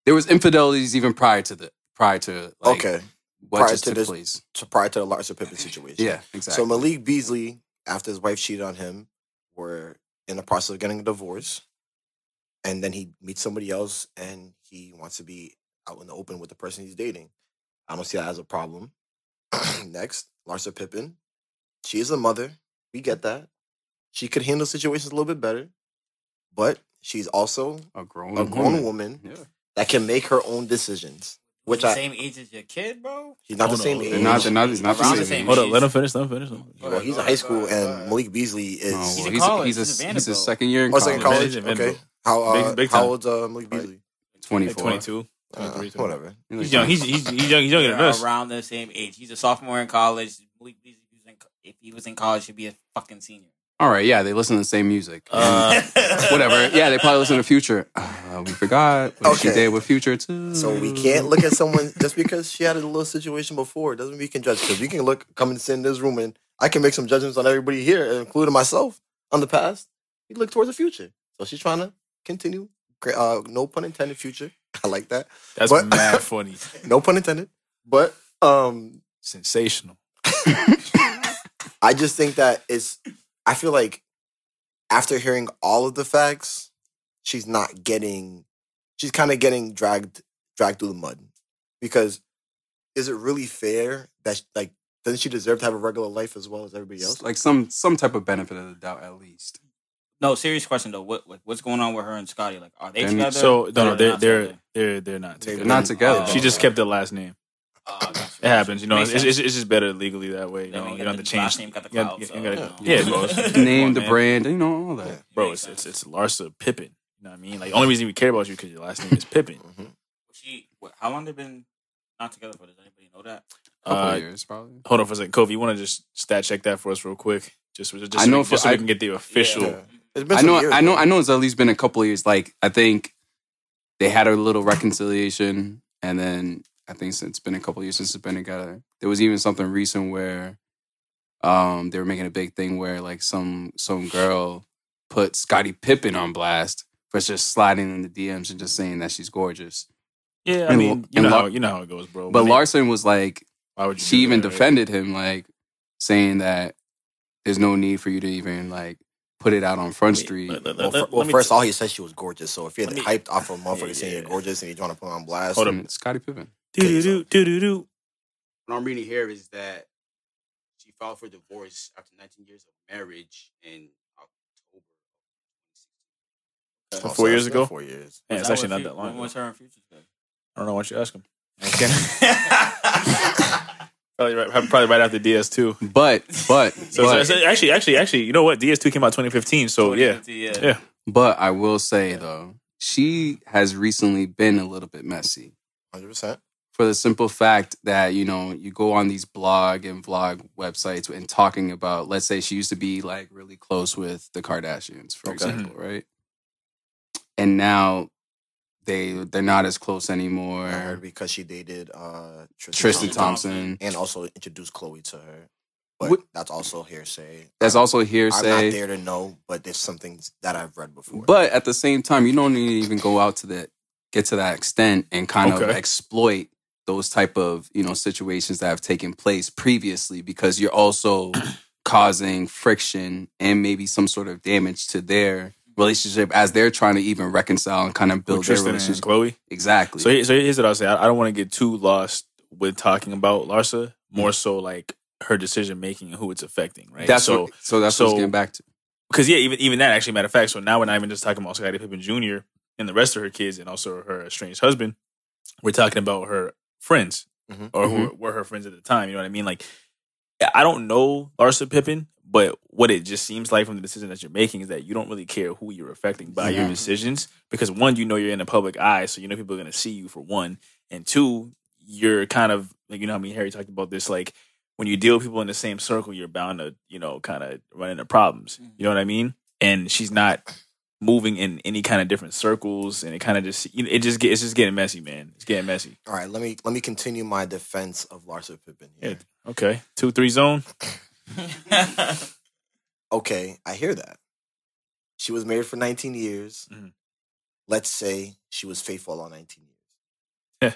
[SPEAKER 2] There was infidelities even prior to the prior to like
[SPEAKER 3] okay,
[SPEAKER 2] what
[SPEAKER 3] prior
[SPEAKER 2] just
[SPEAKER 3] to
[SPEAKER 2] took
[SPEAKER 3] this-
[SPEAKER 2] place.
[SPEAKER 3] so prior to the Larsa Pippen situation.
[SPEAKER 2] Yeah, exactly.
[SPEAKER 3] So Malik Beasley, after his wife cheated on him, were in the process of getting a divorce, and then he meets somebody else, and he wants to be out in the open with the person he's dating. I don't see that as a problem. Next, Larsa Pippen, she is a mother. We get that. She could handle situations a little bit better, but she's also
[SPEAKER 2] a grown
[SPEAKER 3] a grown
[SPEAKER 2] woman.
[SPEAKER 3] woman
[SPEAKER 2] Yeah.
[SPEAKER 3] that can make her own decisions. Which
[SPEAKER 9] the
[SPEAKER 3] I,
[SPEAKER 9] same age as your kid, bro.
[SPEAKER 3] she's not
[SPEAKER 1] Hold
[SPEAKER 3] the same
[SPEAKER 1] hold
[SPEAKER 3] age.
[SPEAKER 1] on.
[SPEAKER 2] They're not, they're not, he's not the
[SPEAKER 9] the
[SPEAKER 2] same.
[SPEAKER 9] same
[SPEAKER 1] Hold
[SPEAKER 9] age.
[SPEAKER 1] up, let him finish. Let him finish. Let him.
[SPEAKER 3] Well, he's in high school, and Malik Beasley is.
[SPEAKER 2] Oh,
[SPEAKER 9] He's
[SPEAKER 2] well,
[SPEAKER 9] in
[SPEAKER 2] he's,
[SPEAKER 9] college.
[SPEAKER 2] he's,
[SPEAKER 9] He's
[SPEAKER 2] a,
[SPEAKER 9] in
[SPEAKER 2] he's his
[SPEAKER 9] Vanderbilt.
[SPEAKER 2] second year in
[SPEAKER 3] Oh, second
[SPEAKER 2] college.
[SPEAKER 3] college.
[SPEAKER 1] He's in
[SPEAKER 3] Okay. How uh,
[SPEAKER 1] Big- big
[SPEAKER 3] how
[SPEAKER 1] time.
[SPEAKER 3] old's uh, Malik
[SPEAKER 2] Right.
[SPEAKER 3] Beasley?
[SPEAKER 2] Twenty
[SPEAKER 1] Like
[SPEAKER 2] four.
[SPEAKER 1] 22,
[SPEAKER 3] Uh, whatever.
[SPEAKER 1] He's young. He's, he's, he's young. He's younger than us.
[SPEAKER 9] around the same age. He's a sophomore in college. If he was in co- if he was in college, he'd be a fucking senior.
[SPEAKER 2] All right, yeah, they listen to the same music.
[SPEAKER 1] Uh,
[SPEAKER 2] Whatever. Yeah, they probably listen to Future. Uh, we forgot what she
[SPEAKER 3] Okay.
[SPEAKER 2] did with Future too.
[SPEAKER 3] So we can't look at someone just because she had a little situation before. Doesn't mean we can judge. Because we can look, come and sit in this room, and I can make some judgments on everybody here, including myself, on the past. We look towards the future. So she's trying to continue. Gra- Uh, no pun intended. Future. I like that.
[SPEAKER 1] that's
[SPEAKER 3] But-
[SPEAKER 1] mad funny.
[SPEAKER 3] No pun intended. But um,
[SPEAKER 1] Sensational.
[SPEAKER 3] I just think that it's. I feel like after hearing all of the facts, she's not getting. She's kind of getting dragged dragged through the mud because is it really fair that like doesn't she deserve to have a regular life as well as everybody else?
[SPEAKER 2] like some some type of benefit of the doubt at least.
[SPEAKER 9] No, serious question though. What like, what's going on with her and Scottie? Like, are they
[SPEAKER 2] They're-
[SPEAKER 9] together?
[SPEAKER 1] So
[SPEAKER 9] Or
[SPEAKER 1] no, no, they're
[SPEAKER 9] not
[SPEAKER 1] they're they're they're not.
[SPEAKER 3] They're
[SPEAKER 2] They're
[SPEAKER 1] Together.
[SPEAKER 2] not together.
[SPEAKER 9] Oh.
[SPEAKER 1] She just kept the last name.
[SPEAKER 9] Oh, gotcha.
[SPEAKER 1] It happens, you know. It's, it's, it's just better legally that way. You know, you
[SPEAKER 9] got
[SPEAKER 1] don't have to change.
[SPEAKER 9] last name, got the
[SPEAKER 1] you gotta-
[SPEAKER 9] clout,
[SPEAKER 1] you
[SPEAKER 9] so,
[SPEAKER 1] gotta- yeah,
[SPEAKER 9] know.
[SPEAKER 1] bro. it's-
[SPEAKER 2] Name,
[SPEAKER 1] come
[SPEAKER 2] the
[SPEAKER 1] man.
[SPEAKER 2] brand, you know all that.
[SPEAKER 3] Yeah.
[SPEAKER 1] bro. It's it's it's Larsa Pippen. You know what I mean? Like, the only reason we care about you because your last name is Pippen.
[SPEAKER 3] Mhm.
[SPEAKER 9] She, what, how long they been not together for? Does anybody know that?
[SPEAKER 2] couple
[SPEAKER 1] Uh,
[SPEAKER 2] years probably.
[SPEAKER 1] Hold on for a second, Kofi. You want to just stat check that for us real quick? Just, just, just
[SPEAKER 2] I
[SPEAKER 1] so,
[SPEAKER 2] know
[SPEAKER 1] we,
[SPEAKER 2] for-
[SPEAKER 1] just so we can get the official.
[SPEAKER 3] Yeah. It's been
[SPEAKER 2] I know,
[SPEAKER 3] years,
[SPEAKER 2] I know,
[SPEAKER 3] though.
[SPEAKER 2] I know. It's at least been a couple of years. Like I think they had a little reconciliation, and then I think since it's been a couple of years since it's been together. There was even something recent where, um, they were making a big thing where like some some girl put Scottie Pippen on blast for just sliding in the DMs and just saying that she's gorgeous.
[SPEAKER 1] Yeah, I
[SPEAKER 2] And
[SPEAKER 1] mean, you know,
[SPEAKER 2] Lar-
[SPEAKER 1] how, you know how it goes, bro.
[SPEAKER 2] But
[SPEAKER 1] When it-
[SPEAKER 2] Larson was like,
[SPEAKER 1] why would you
[SPEAKER 2] she even
[SPEAKER 1] that, right?
[SPEAKER 2] defended him, like saying that there's no need for you to even like put it out on Front
[SPEAKER 1] Wait,
[SPEAKER 2] Street.
[SPEAKER 1] let- let-
[SPEAKER 3] Well,
[SPEAKER 1] let-
[SPEAKER 3] fir-
[SPEAKER 1] let
[SPEAKER 3] well first
[SPEAKER 1] t-
[SPEAKER 3] all he said she was gorgeous. So if you're
[SPEAKER 1] me-
[SPEAKER 3] hyped off of a motherfucker
[SPEAKER 1] Yeah,
[SPEAKER 3] saying you're gorgeous and you're trying to put her on blast,
[SPEAKER 1] Hold up.
[SPEAKER 2] And Scottie Pippen.
[SPEAKER 1] Do do do do do.
[SPEAKER 8] What I'm reading here is that she filed for divorce after 19 years of marriage in October.
[SPEAKER 3] Oh,
[SPEAKER 1] Four
[SPEAKER 3] so
[SPEAKER 1] years ago?
[SPEAKER 3] Four years.
[SPEAKER 1] Yeah, it's actually not that long.
[SPEAKER 5] When
[SPEAKER 1] ago.
[SPEAKER 5] was her and Future's good?
[SPEAKER 1] I don't know. Why don't you ask him? probably right. Probably right after DS2.
[SPEAKER 2] But but
[SPEAKER 1] So,
[SPEAKER 2] but,
[SPEAKER 1] so- so actually, actually, actually, you know what? DS2 came out 2015. So yeah,
[SPEAKER 5] yeah.
[SPEAKER 1] yeah.
[SPEAKER 2] but I will say though, she has recently been a little bit messy.
[SPEAKER 3] Hundred percent.
[SPEAKER 2] for the simple fact that you know you go on these blog and vlog websites and talking about let's say she used to be like really close with the kardashians for
[SPEAKER 3] Okay.
[SPEAKER 2] example mm-hmm. right and now they they're not as close anymore
[SPEAKER 3] because she dated uh, Tristan,
[SPEAKER 2] tristan
[SPEAKER 3] Thompson,
[SPEAKER 2] thompson
[SPEAKER 3] and also introduced Khloe to her. But that's also hearsay.
[SPEAKER 2] that's also
[SPEAKER 3] I'm not there to know, but there's some things that I've read before.
[SPEAKER 2] but at the same time you don't need to even go out to the get to that extent and kind of exploit those type of you know situations that have taken place previously because you're also causing friction and maybe some sort of damage to their relationship as they're trying to even reconcile and kind of build
[SPEAKER 1] With
[SPEAKER 2] their relationship.
[SPEAKER 1] Khloe.
[SPEAKER 2] Exactly.
[SPEAKER 1] So, so here's what I'll say. I, I don't want to get too lost with talking about Larsa. More so, like her decision making and who it's affecting. Right.
[SPEAKER 2] that's
[SPEAKER 1] so
[SPEAKER 2] what, so that's what I getting back to.
[SPEAKER 1] because yeah, even even that actually matter of fact. So now we're not even just talking about Scottie Pippen Jr. and the rest of her kids, and also her estranged husband. We're talking about her friends
[SPEAKER 3] Mhm.
[SPEAKER 1] or who were her friends at the time. You know what I mean? Like, I don't know Larsa Pippen, but what it just seems like from the decision that you're making is that you don't really care who you're affecting by your
[SPEAKER 3] Mhm.
[SPEAKER 1] decisions because one, you know you're in the public eye, so you know people are going to see you for one, and two, you're kind of like you know how me and Harry talked about this like. When you deal with people in the same circle, you're bound to, you know, kind of run into problems. You know what I mean? And she's not moving in any kind of different circles, and it kind of just, you know, it just get, it's just getting messy, man. It's getting messy.
[SPEAKER 3] All right, let me let me continue my defense of Larsa Pippen. Here.
[SPEAKER 1] Yeah. Okay, two three zone.
[SPEAKER 3] Okay, I hear that. She was married for 19 years.
[SPEAKER 1] Mhm.
[SPEAKER 3] Let's say she was faithful all 19 years.
[SPEAKER 1] Yeah.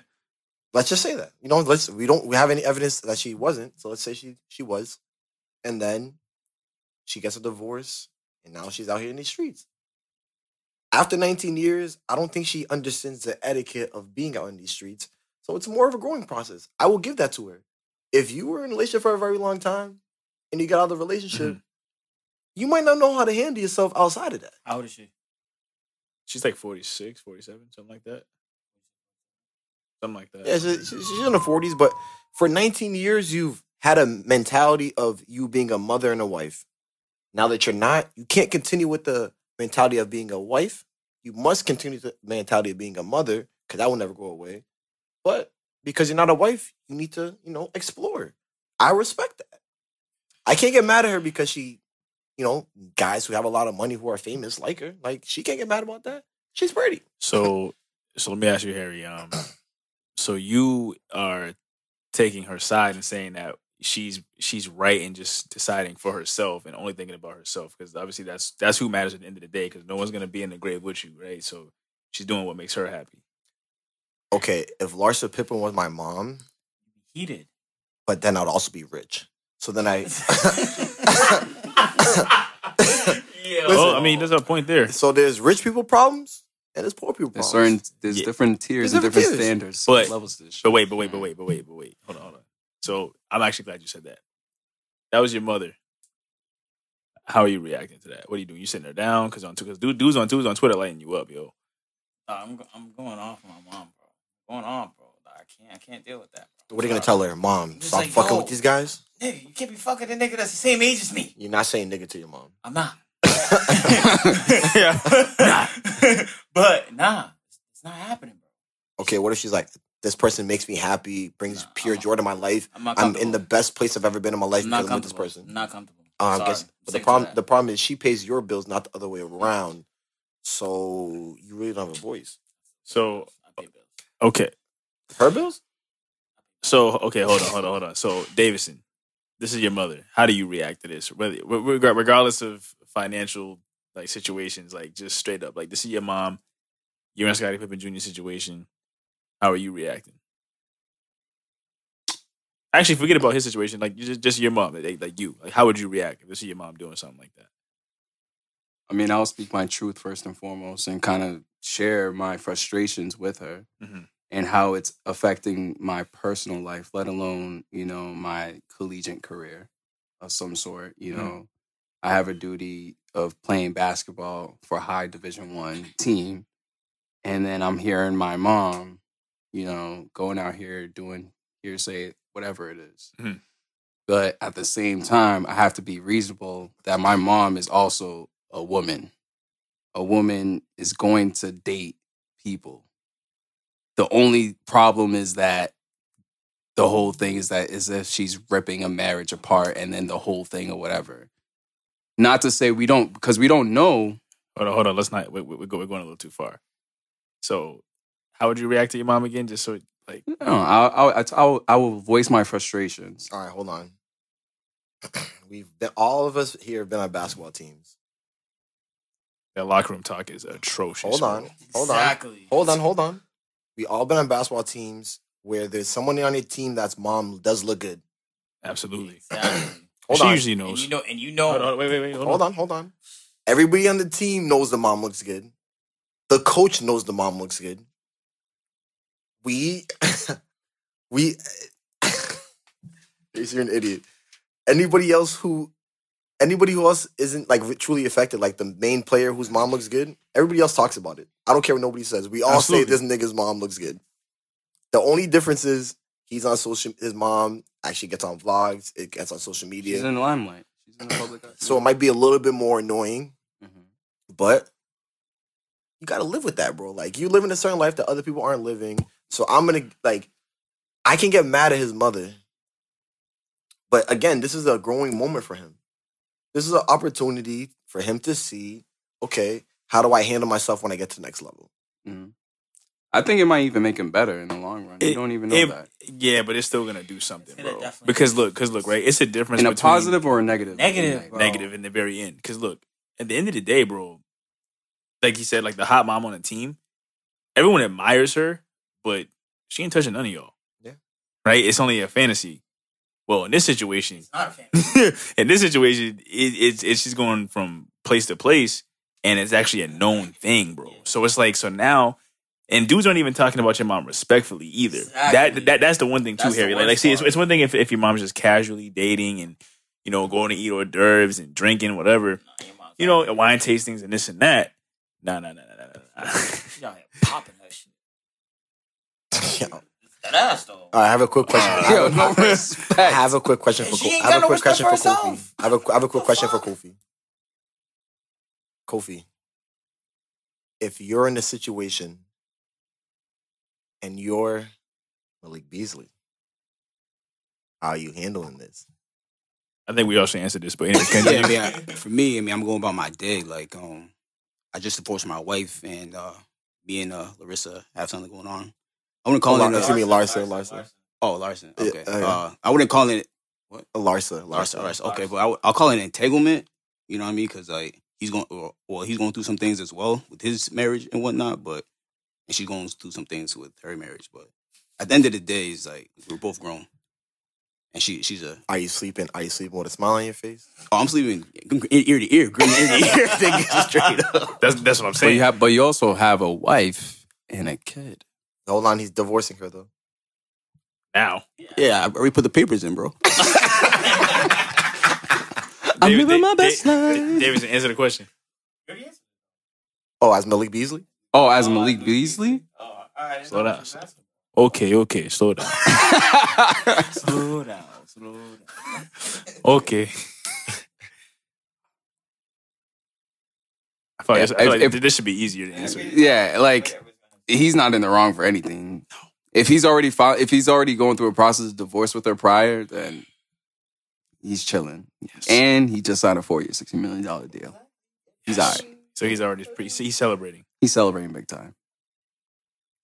[SPEAKER 3] Let's just say that. You know, let's we don't we have any evidence that she wasn't. So let's say she she was. And then she gets a divorce and now she's out here in these streets. After 19 years, I don't think she understands the etiquette of being out in these streets. So it's more of a growing process. I will give that to her. If you were in a relationship for a very long time and you got out of the relationship, mm-hmm. you might not know how to handle yourself outside of that.
[SPEAKER 5] How old is she?
[SPEAKER 1] She's like 46, 47, something like that. Something like that.
[SPEAKER 3] Yeah, she, she- she's in her 40s, but for 19 years, you've had a mentality of you being a mother and a wife. Now that you're not, you can't continue with the mentality of being a wife. You must continue the mentality of being a mother because that will never go away. But because you're not a wife, you need to, you know, explore. I respect that. I can't get mad at her because she, you know, guys who have a lot of money who are famous like her. Like she can't get mad about that. She's pretty.
[SPEAKER 1] So, so let me ask you, Harry. Um, so you are taking her side and saying that she's she's right in just deciding for herself and only thinking about herself because obviously that's that's who matters at the end of the day because no one's gonna be in the grave with you, right? So she's doing what makes her happy.
[SPEAKER 3] Okay, if Larsa Pippen was my mom,
[SPEAKER 5] Heated.
[SPEAKER 3] but then I'd also be rich. So then I.
[SPEAKER 5] Yeah.
[SPEAKER 1] Oh, I mean, there's a point there.
[SPEAKER 3] so there's rich people problems and there's poor people
[SPEAKER 2] There's
[SPEAKER 3] problems.
[SPEAKER 2] certain there's
[SPEAKER 1] Yeah.
[SPEAKER 2] different tiers
[SPEAKER 3] There's
[SPEAKER 2] and
[SPEAKER 3] different
[SPEAKER 2] different
[SPEAKER 3] tiers.
[SPEAKER 2] standards,
[SPEAKER 1] But-
[SPEAKER 2] levels to this shit.
[SPEAKER 1] But wait, but wait, but wait, but wait, but wait. Hold on, hold on. So I'm actually glad you said that. That was your mother. How are you reacting to that? What are you doing? You sitting her down because on because dude, dudes on dudes on Twitter lighting you up, yo.
[SPEAKER 5] Nah, I'm I'm going off my mom, bro. Going on, bro. Like, I can't I can't deal with that. Bro.
[SPEAKER 3] what are you gonna tell her, mom?
[SPEAKER 5] Just
[SPEAKER 3] Stop
[SPEAKER 5] like,
[SPEAKER 3] fucking
[SPEAKER 5] yo.
[SPEAKER 3] with these guys.
[SPEAKER 5] Nigga, you can't be fucking a nigga that's the same age as me.
[SPEAKER 3] You're not saying nigga to your mom.
[SPEAKER 5] I'm not.
[SPEAKER 1] yeah.
[SPEAKER 5] nah. but nah, it's not happening, bro.
[SPEAKER 3] Okay, what if she's like, this person makes me happy, brings
[SPEAKER 5] Nah,
[SPEAKER 3] pure
[SPEAKER 5] I'm-
[SPEAKER 3] joy to my life.
[SPEAKER 5] I'm
[SPEAKER 3] I'm in the best place I've ever been in my life
[SPEAKER 5] I'm
[SPEAKER 3] because I'm with this person.
[SPEAKER 5] I'm not comfortable.
[SPEAKER 3] Um,
[SPEAKER 5] Sorry.
[SPEAKER 3] guess, but the problem the problem is she pays your bills, not the other way around. So you really don't have a voice.
[SPEAKER 1] So
[SPEAKER 5] I pay bills.
[SPEAKER 1] okay.
[SPEAKER 3] Her bills?
[SPEAKER 1] So okay, hold on, hold on, hold on. So Davison, this is your mother. How do you react to this? Whether regardless of financial like situations, like just straight up, like this is your mom. You're in a Scottie Pippen Jr. situation. How are you reacting? Actually, forget about his situation. Like just just your mom, like, like you. Like how would you react if you see your mom doing something like that?
[SPEAKER 2] I mean, I'll speak my truth first and foremost and kind of share my frustrations with her
[SPEAKER 1] Mhm.
[SPEAKER 2] And how it's affecting my personal life, let alone, you know, my collegiate career of some sort. You
[SPEAKER 1] Mhm.
[SPEAKER 2] know, I have a duty of playing basketball for a high division one team. And then I'm hearing my mom, you know, going out here doing hearsay, whatever it is.
[SPEAKER 1] Mhm.
[SPEAKER 2] But at the same time, I have to be reasonable that my mom is also a woman. A woman is going to date people. The only problem is that the whole thing is that is if she's ripping a marriage apart and then the whole thing or whatever. Not to say we don't because we don't know.
[SPEAKER 1] Hold on, hold on. Let's not. We, we, we're, go- we're going a little too far. So, how would you react to your mom again? Just so like,
[SPEAKER 2] No, I, I, I, I, will, voice my frustrations.
[SPEAKER 3] All right, hold on. We've been all of us here have been on basketball teams.
[SPEAKER 1] that locker room talk is atrocious.
[SPEAKER 3] Hold on,
[SPEAKER 1] bro.
[SPEAKER 3] hold on,
[SPEAKER 5] Exactly.
[SPEAKER 3] hold on, hold on. We all been on basketball teams where there's someone on your team that's mom does look good.
[SPEAKER 1] Absolutely.
[SPEAKER 5] Exactly.
[SPEAKER 3] Hold
[SPEAKER 1] she
[SPEAKER 3] on,
[SPEAKER 1] usually
[SPEAKER 5] and
[SPEAKER 1] knows.
[SPEAKER 5] you know, and you know,
[SPEAKER 1] Hold on, wait, wait, wait. Hold,
[SPEAKER 3] hold on, hold on. Everybody on the team knows the mom looks good. The coach knows the mom looks good. We, we, you're an idiot. Anybody else who, anybody who else isn't like truly affected, like the main player whose mom looks good, everybody else talks about it. I don't care what nobody says. We all
[SPEAKER 1] Absolutely.
[SPEAKER 3] say this nigga's mom looks good. The only difference is he's on social. His mom actually gets on vlogs. It gets on social media.
[SPEAKER 2] She's in the limelight. She's in the public eye.
[SPEAKER 3] so it might be a little bit more annoying,
[SPEAKER 2] Mhm.
[SPEAKER 3] but you gotta live with that, bro. Like you live in a certain life that other people aren't living. So I'm gonna like, I can get mad at his mother, but again, this is a growing moment for him. This is an opportunity for him to see, okay, how do I handle myself when I get to the next level?
[SPEAKER 2] Mhm. I think it might even make him better in the long run.
[SPEAKER 1] It-
[SPEAKER 2] you don't even know
[SPEAKER 1] it-
[SPEAKER 2] that.
[SPEAKER 1] Yeah, but it's still gonna do something,
[SPEAKER 5] gonna
[SPEAKER 1] bro. Because look, because look, right? It's a difference
[SPEAKER 2] In a
[SPEAKER 1] between
[SPEAKER 2] positive or a negative?
[SPEAKER 5] Negative, bro.
[SPEAKER 1] negative in the very end. Because look, at the end of the day, bro, like you said, like the hot mom on the team, everyone admires her, but she ain't touching none of y'all.
[SPEAKER 3] Yeah.
[SPEAKER 1] Right? It's only a fantasy. Well, in this situation,
[SPEAKER 5] it's not a fan.
[SPEAKER 1] in this situation, it, it's it's just going from place to place, and it's actually a known thing, bro. So it's like so now, and dudes aren't even talking about your mom respectfully either.
[SPEAKER 5] Exactly.
[SPEAKER 1] That that that's the one thing too,
[SPEAKER 5] That's
[SPEAKER 1] Harry. Like, like see, it's, it's one thing if if your mom's just casually dating and you know going to eat hors d'oeuvres and drinking whatever,
[SPEAKER 5] Nah,
[SPEAKER 1] you know, and wine tastings and this and that. Nah, nah, nah, nah, nah, nah. nah.
[SPEAKER 5] She's out here popping that shit.
[SPEAKER 3] Yo.
[SPEAKER 5] That ass though.
[SPEAKER 3] All right, I have a quick question. I
[SPEAKER 2] Yo,
[SPEAKER 3] have a- I have a quick question for
[SPEAKER 5] She
[SPEAKER 3] Kofi.
[SPEAKER 5] ain't
[SPEAKER 3] I have
[SPEAKER 5] got
[SPEAKER 3] a
[SPEAKER 5] no
[SPEAKER 3] quick question for
[SPEAKER 5] respect for
[SPEAKER 3] Kofi.
[SPEAKER 5] herself.
[SPEAKER 3] I have a, I have a quick
[SPEAKER 5] The
[SPEAKER 3] question for
[SPEAKER 5] fuck?
[SPEAKER 3] Kofi. Kofi, if you're in a situation and you're Malik Beasley, how are you handling this?
[SPEAKER 1] I think we all should answer this, but anyway,
[SPEAKER 8] yeah. I mean, I- for me, I mean, I'm going about my day. Like, um, I just divorced my wife, and uh, me and uh, Larissa have something going on. I wouldn't call
[SPEAKER 3] Oh,
[SPEAKER 8] it.
[SPEAKER 3] Lar-
[SPEAKER 8] A,
[SPEAKER 3] excuse me, Larsa, Larsa.
[SPEAKER 8] oh, Larson.
[SPEAKER 3] Yeah,
[SPEAKER 8] Okay.
[SPEAKER 3] yeah.
[SPEAKER 8] uh, I wouldn't call it
[SPEAKER 3] Uh, Larsa,
[SPEAKER 8] Larson.
[SPEAKER 3] Larsa.
[SPEAKER 8] Larson. Okay, but I would, I'll call it entanglement. You know what I mean? Because like he's going, well, he's going through some things as well with his marriage and whatnot. But and she's going through some things with her marriage. But at the end of the day, it's like we're both grown, and she she's a.
[SPEAKER 3] Are you sleeping? Are you sleeping with a smile on your face?
[SPEAKER 8] Oh, I'm sleeping ear to ear, grin ear to ear. They get you straight up.
[SPEAKER 1] That's that's what I'm
[SPEAKER 2] But
[SPEAKER 1] saying.
[SPEAKER 2] you have, but you also have a wife and a kid.
[SPEAKER 3] Hold on, he's divorcing her though.
[SPEAKER 1] now.
[SPEAKER 8] Yeah, I already put the papers in, bro.
[SPEAKER 2] I'm
[SPEAKER 1] David-
[SPEAKER 2] living my best
[SPEAKER 1] Da-
[SPEAKER 2] life.
[SPEAKER 1] Davidson, answer the question.
[SPEAKER 3] Oh, as Malik Beasley?
[SPEAKER 2] Oh, as oh, Malik Beasley?
[SPEAKER 1] Oh, slow down. Okay, okay, slow down.
[SPEAKER 5] Slow down, slow down.
[SPEAKER 1] Okay. I feel like,
[SPEAKER 2] Yeah,
[SPEAKER 1] I feel like
[SPEAKER 2] if- if-
[SPEAKER 1] this should be easier to answer.
[SPEAKER 2] yeah, like he's not in the wrong for anything. If he's already fi- if he's already going through a process of divorce with her prior, then he's chilling. And he just signed a four year, sixty million dollar deal. He's all right.
[SPEAKER 1] So he's already pretty. He's celebrating.
[SPEAKER 2] He's celebrating big time.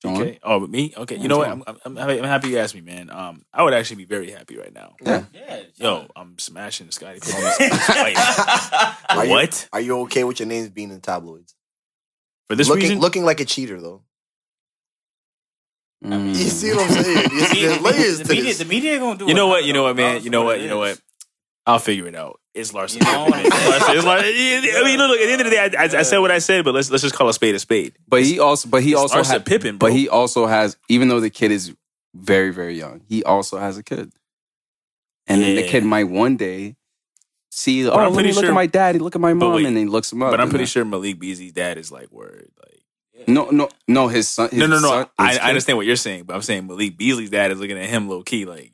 [SPEAKER 2] John?
[SPEAKER 1] Okay. Oh, but me? Okay. You
[SPEAKER 2] Yeah,
[SPEAKER 1] know what? I'm, I'm, I'm happy you asked me, man. Um, I would actually be very happy right now.
[SPEAKER 2] Yeah.
[SPEAKER 5] Yeah.
[SPEAKER 1] Yo, I'm smashing Scottie Pippen's wife.
[SPEAKER 3] Are you-
[SPEAKER 1] What?
[SPEAKER 3] Are you okay with your names being in tabloids?
[SPEAKER 1] For this
[SPEAKER 3] looking,
[SPEAKER 1] reason?
[SPEAKER 3] looking like a cheater though.
[SPEAKER 2] Mm.
[SPEAKER 3] You see what I'm saying? You see, layers
[SPEAKER 5] the,
[SPEAKER 3] to
[SPEAKER 5] media,
[SPEAKER 3] this.
[SPEAKER 5] the media gonna do.
[SPEAKER 1] You know what? You know what, man? You know what? You know what? I'll figure it out. It's Larson.
[SPEAKER 5] You know I'm
[SPEAKER 1] It's Larson. It's Larson. I mean, look, look. At the end of the day, I, I, I said what I said, but let's let's just call a spade a spade.
[SPEAKER 2] But he also, but he
[SPEAKER 1] It's
[SPEAKER 2] also,
[SPEAKER 1] Larson
[SPEAKER 2] ha-
[SPEAKER 1] Pippen, bro.
[SPEAKER 2] but he also has, even though the kid is very, very young, he also has a kid, and then the kid might one day see, oh,
[SPEAKER 1] I'm
[SPEAKER 2] let
[SPEAKER 1] pretty
[SPEAKER 2] me look
[SPEAKER 1] sure-
[SPEAKER 2] at my daddy, look at my mom,
[SPEAKER 1] wait.
[SPEAKER 2] and then he looks him up.
[SPEAKER 1] But I'm pretty
[SPEAKER 2] that-
[SPEAKER 1] sure Malik Beasley's dad is like word. Like,
[SPEAKER 2] No, no, no. His son. His
[SPEAKER 1] no, no, no.
[SPEAKER 2] son-
[SPEAKER 1] I, I understand what you're saying, but I'm saying Malik Beasley's dad is looking at him low key, like.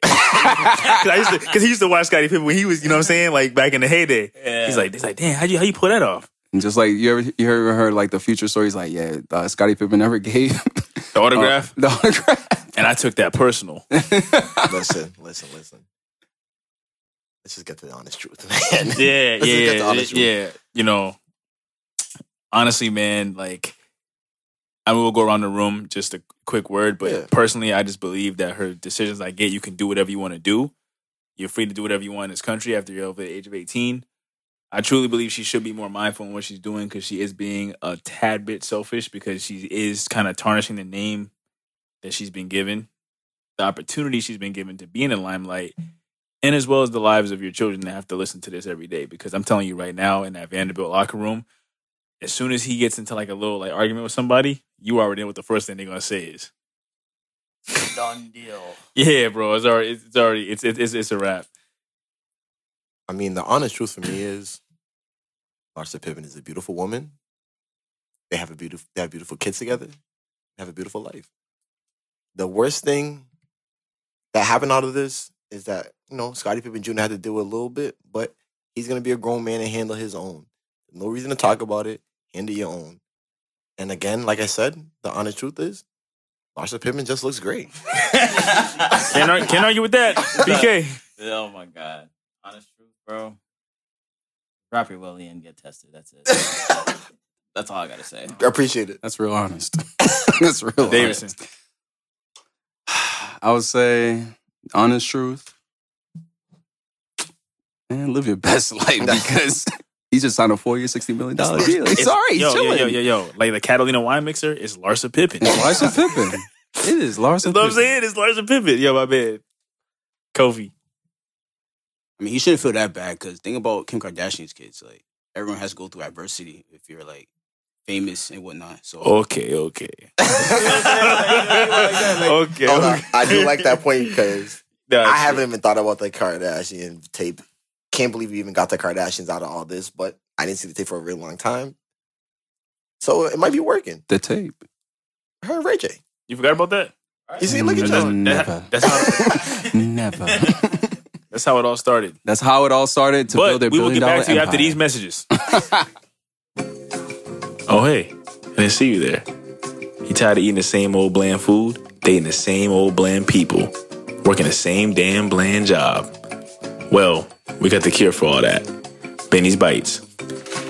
[SPEAKER 1] Because I used to, because he used to watch Scottie Pippen when he was, you know what I'm saying, like back in the heyday.
[SPEAKER 5] Yeah.
[SPEAKER 1] He's like, he's like, damn, how you how you pull that off?
[SPEAKER 2] And just like you ever you ever heard like the future stories, like yeah, uh, Scottie Pippen never gave
[SPEAKER 1] The autograph,
[SPEAKER 2] the autograph.
[SPEAKER 1] and I took that personal.
[SPEAKER 3] listen, listen, listen. Let's just get to the honest truth, man.
[SPEAKER 1] Yeah,
[SPEAKER 3] Let's just get the
[SPEAKER 1] yeah,
[SPEAKER 3] truth.
[SPEAKER 1] yeah. You know, honestly, man, like I will go around the room. Just a quick word, but
[SPEAKER 3] Yeah.
[SPEAKER 1] personally, I just believe that her decisions I get, you can do whatever you want to do. You're free to do whatever you want in this country after you're over the age of 18. I truly believe she should be more mindful in what she's doing because she is being a tad bit selfish because she is kind of tarnishing the name that she's been given, the opportunity she's been given to be in the limelight, and as well as the lives of your children that have to listen to this every day. Because I'm telling you right now, in that Vanderbilt locker room, as soon as he gets into like a little like argument with somebody, you already know what the first thing they're gonna say is.
[SPEAKER 5] done deal.
[SPEAKER 1] Yeah, bro, it's already it's already it's it's it's, it's a wrap.
[SPEAKER 3] I mean, the honest truth for me is, Larsa Pippen is a beautiful woman. They have a beautiful, they have beautiful kids together. They have a beautiful life. The worst thing that happened out of this is that you know Scottie Pippen Jr. had to deal with a little bit, but he's gonna be a grown man and handle his own. No reason to talk about it. Handle your own. And again, like I said, the honest truth is, Marsha Pippen just looks great.
[SPEAKER 1] Can't, ar- can't argue with that. BK.
[SPEAKER 5] Oh my god, honest truth, bro. Drop your willy and get tested. That's it. That's all I gotta say.
[SPEAKER 3] I appreciate it.
[SPEAKER 2] That's real honest. That's real
[SPEAKER 1] Davidson.
[SPEAKER 2] honest. I would say honest truth. Man, live your best life because he just signed a four year, sixty million dollar deal.
[SPEAKER 1] It's-
[SPEAKER 2] Sorry,
[SPEAKER 1] yo, yo,
[SPEAKER 2] chilling.
[SPEAKER 1] yo, yo, yo. Like the Catalina wine mixer is Larsa Pippen.
[SPEAKER 2] It's Larson Pippen. It is Larson.
[SPEAKER 1] That's what I'm saying. It's Larsa Pippen. Yo, my bad. Kofi.
[SPEAKER 8] I mean, he shouldn't feel that bad because think about Kim Kardashian's kids. Like everyone has to go through adversity if you're like famous and whatnot. So
[SPEAKER 1] Okay, okay. okay. Okay.
[SPEAKER 3] I do like that point because
[SPEAKER 1] Nah,
[SPEAKER 3] I
[SPEAKER 1] it's
[SPEAKER 3] haven't even thought about the Kardashian tape. Can't believe we even got the Kardashians out of all this, but I didn't see the tape for a really long time. So it might be working.
[SPEAKER 2] The tape.
[SPEAKER 3] Her and Ray J.
[SPEAKER 1] You forgot about that?
[SPEAKER 3] You see, look mm, at
[SPEAKER 1] That's-
[SPEAKER 3] you.
[SPEAKER 2] Never.
[SPEAKER 1] That's how,
[SPEAKER 2] Never.
[SPEAKER 1] that's how it all started.
[SPEAKER 2] That's how it all started to
[SPEAKER 1] but
[SPEAKER 2] build their
[SPEAKER 1] we will get back to you after these messages. oh, hey. I didn't see you there. You tired of eating the same old bland food, dating the same old bland people, working the same damn bland job? Well, we got the cure for all that. Benny's Bites.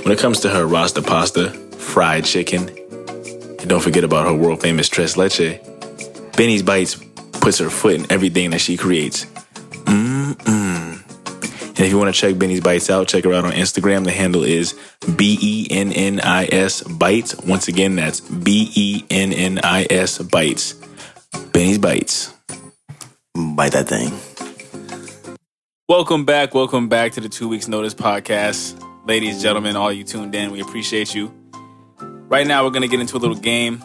[SPEAKER 1] When it comes to her Rasta pasta, fried chicken, and don't forget about her world famous tres leche, Benny's Bites puts her foot in everything that she creates. Mmm. And if you want to check Benny's Bites out, check her out on Instagram. The handle is B E N N I S Bites. Once again, that's B E N N I S Bites. Benny's Bites.
[SPEAKER 3] Bite that thing.
[SPEAKER 1] Welcome back. Welcome back to the Two Weeks Notice podcast. Ladies, and gentlemen, all you tuned in, we appreciate you. Right now, we're going to get into a little game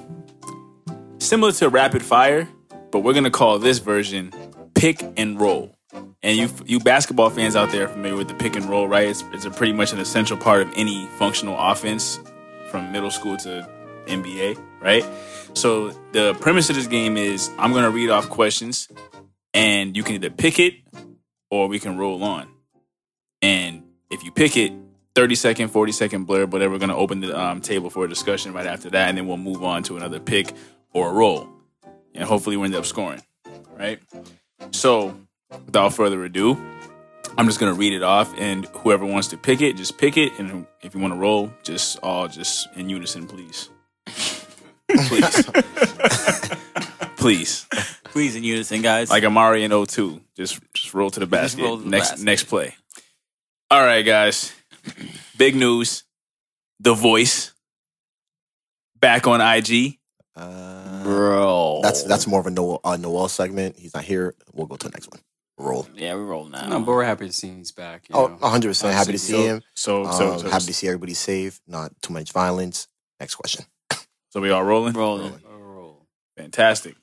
[SPEAKER 1] similar to Rapid Fire, but we're going to call this version Pick and Roll. And you, you basketball fans out there familiar with the pick and roll, right? It's, it's a pretty much an essential part of any functional offense from middle school to NBA, right? So the premise of this game is I'm going to read off questions, and you can either pick it or we can roll on. And if you pick it, 30 second, 40 second blurb, whatever, we're going to open the um, table for a discussion right after that, and then we'll move on to another pick or a roll. And hopefully we end up scoring, right? So without further ado, I'm just going to read it off, and whoever wants to pick it, just pick it. And if you want to roll, just all just in unison, please. please. please.
[SPEAKER 5] Please in unison, guys.
[SPEAKER 1] Like Amari in 02. Just just roll to the basket.
[SPEAKER 5] roll to the
[SPEAKER 1] next
[SPEAKER 5] basket.
[SPEAKER 1] next play. All right, guys. Big news. The voice. Back on IG.
[SPEAKER 3] Uh,
[SPEAKER 9] Roll.
[SPEAKER 3] That's that's more of a Noel, uh, Noel segment. He's not here. We'll go to the next one. Roll.
[SPEAKER 9] yeah. We roll now.
[SPEAKER 2] No, but we're happy to see he's back. You
[SPEAKER 3] Oh,
[SPEAKER 2] know.
[SPEAKER 3] 100 percent happy to see
[SPEAKER 2] so-
[SPEAKER 3] him.
[SPEAKER 1] So
[SPEAKER 3] Um,
[SPEAKER 1] so so,
[SPEAKER 3] happy to see everybody safe. Not too much violence. Next question.
[SPEAKER 1] so we all rolling.
[SPEAKER 9] rolling.
[SPEAKER 2] A roll.
[SPEAKER 1] Fantastic.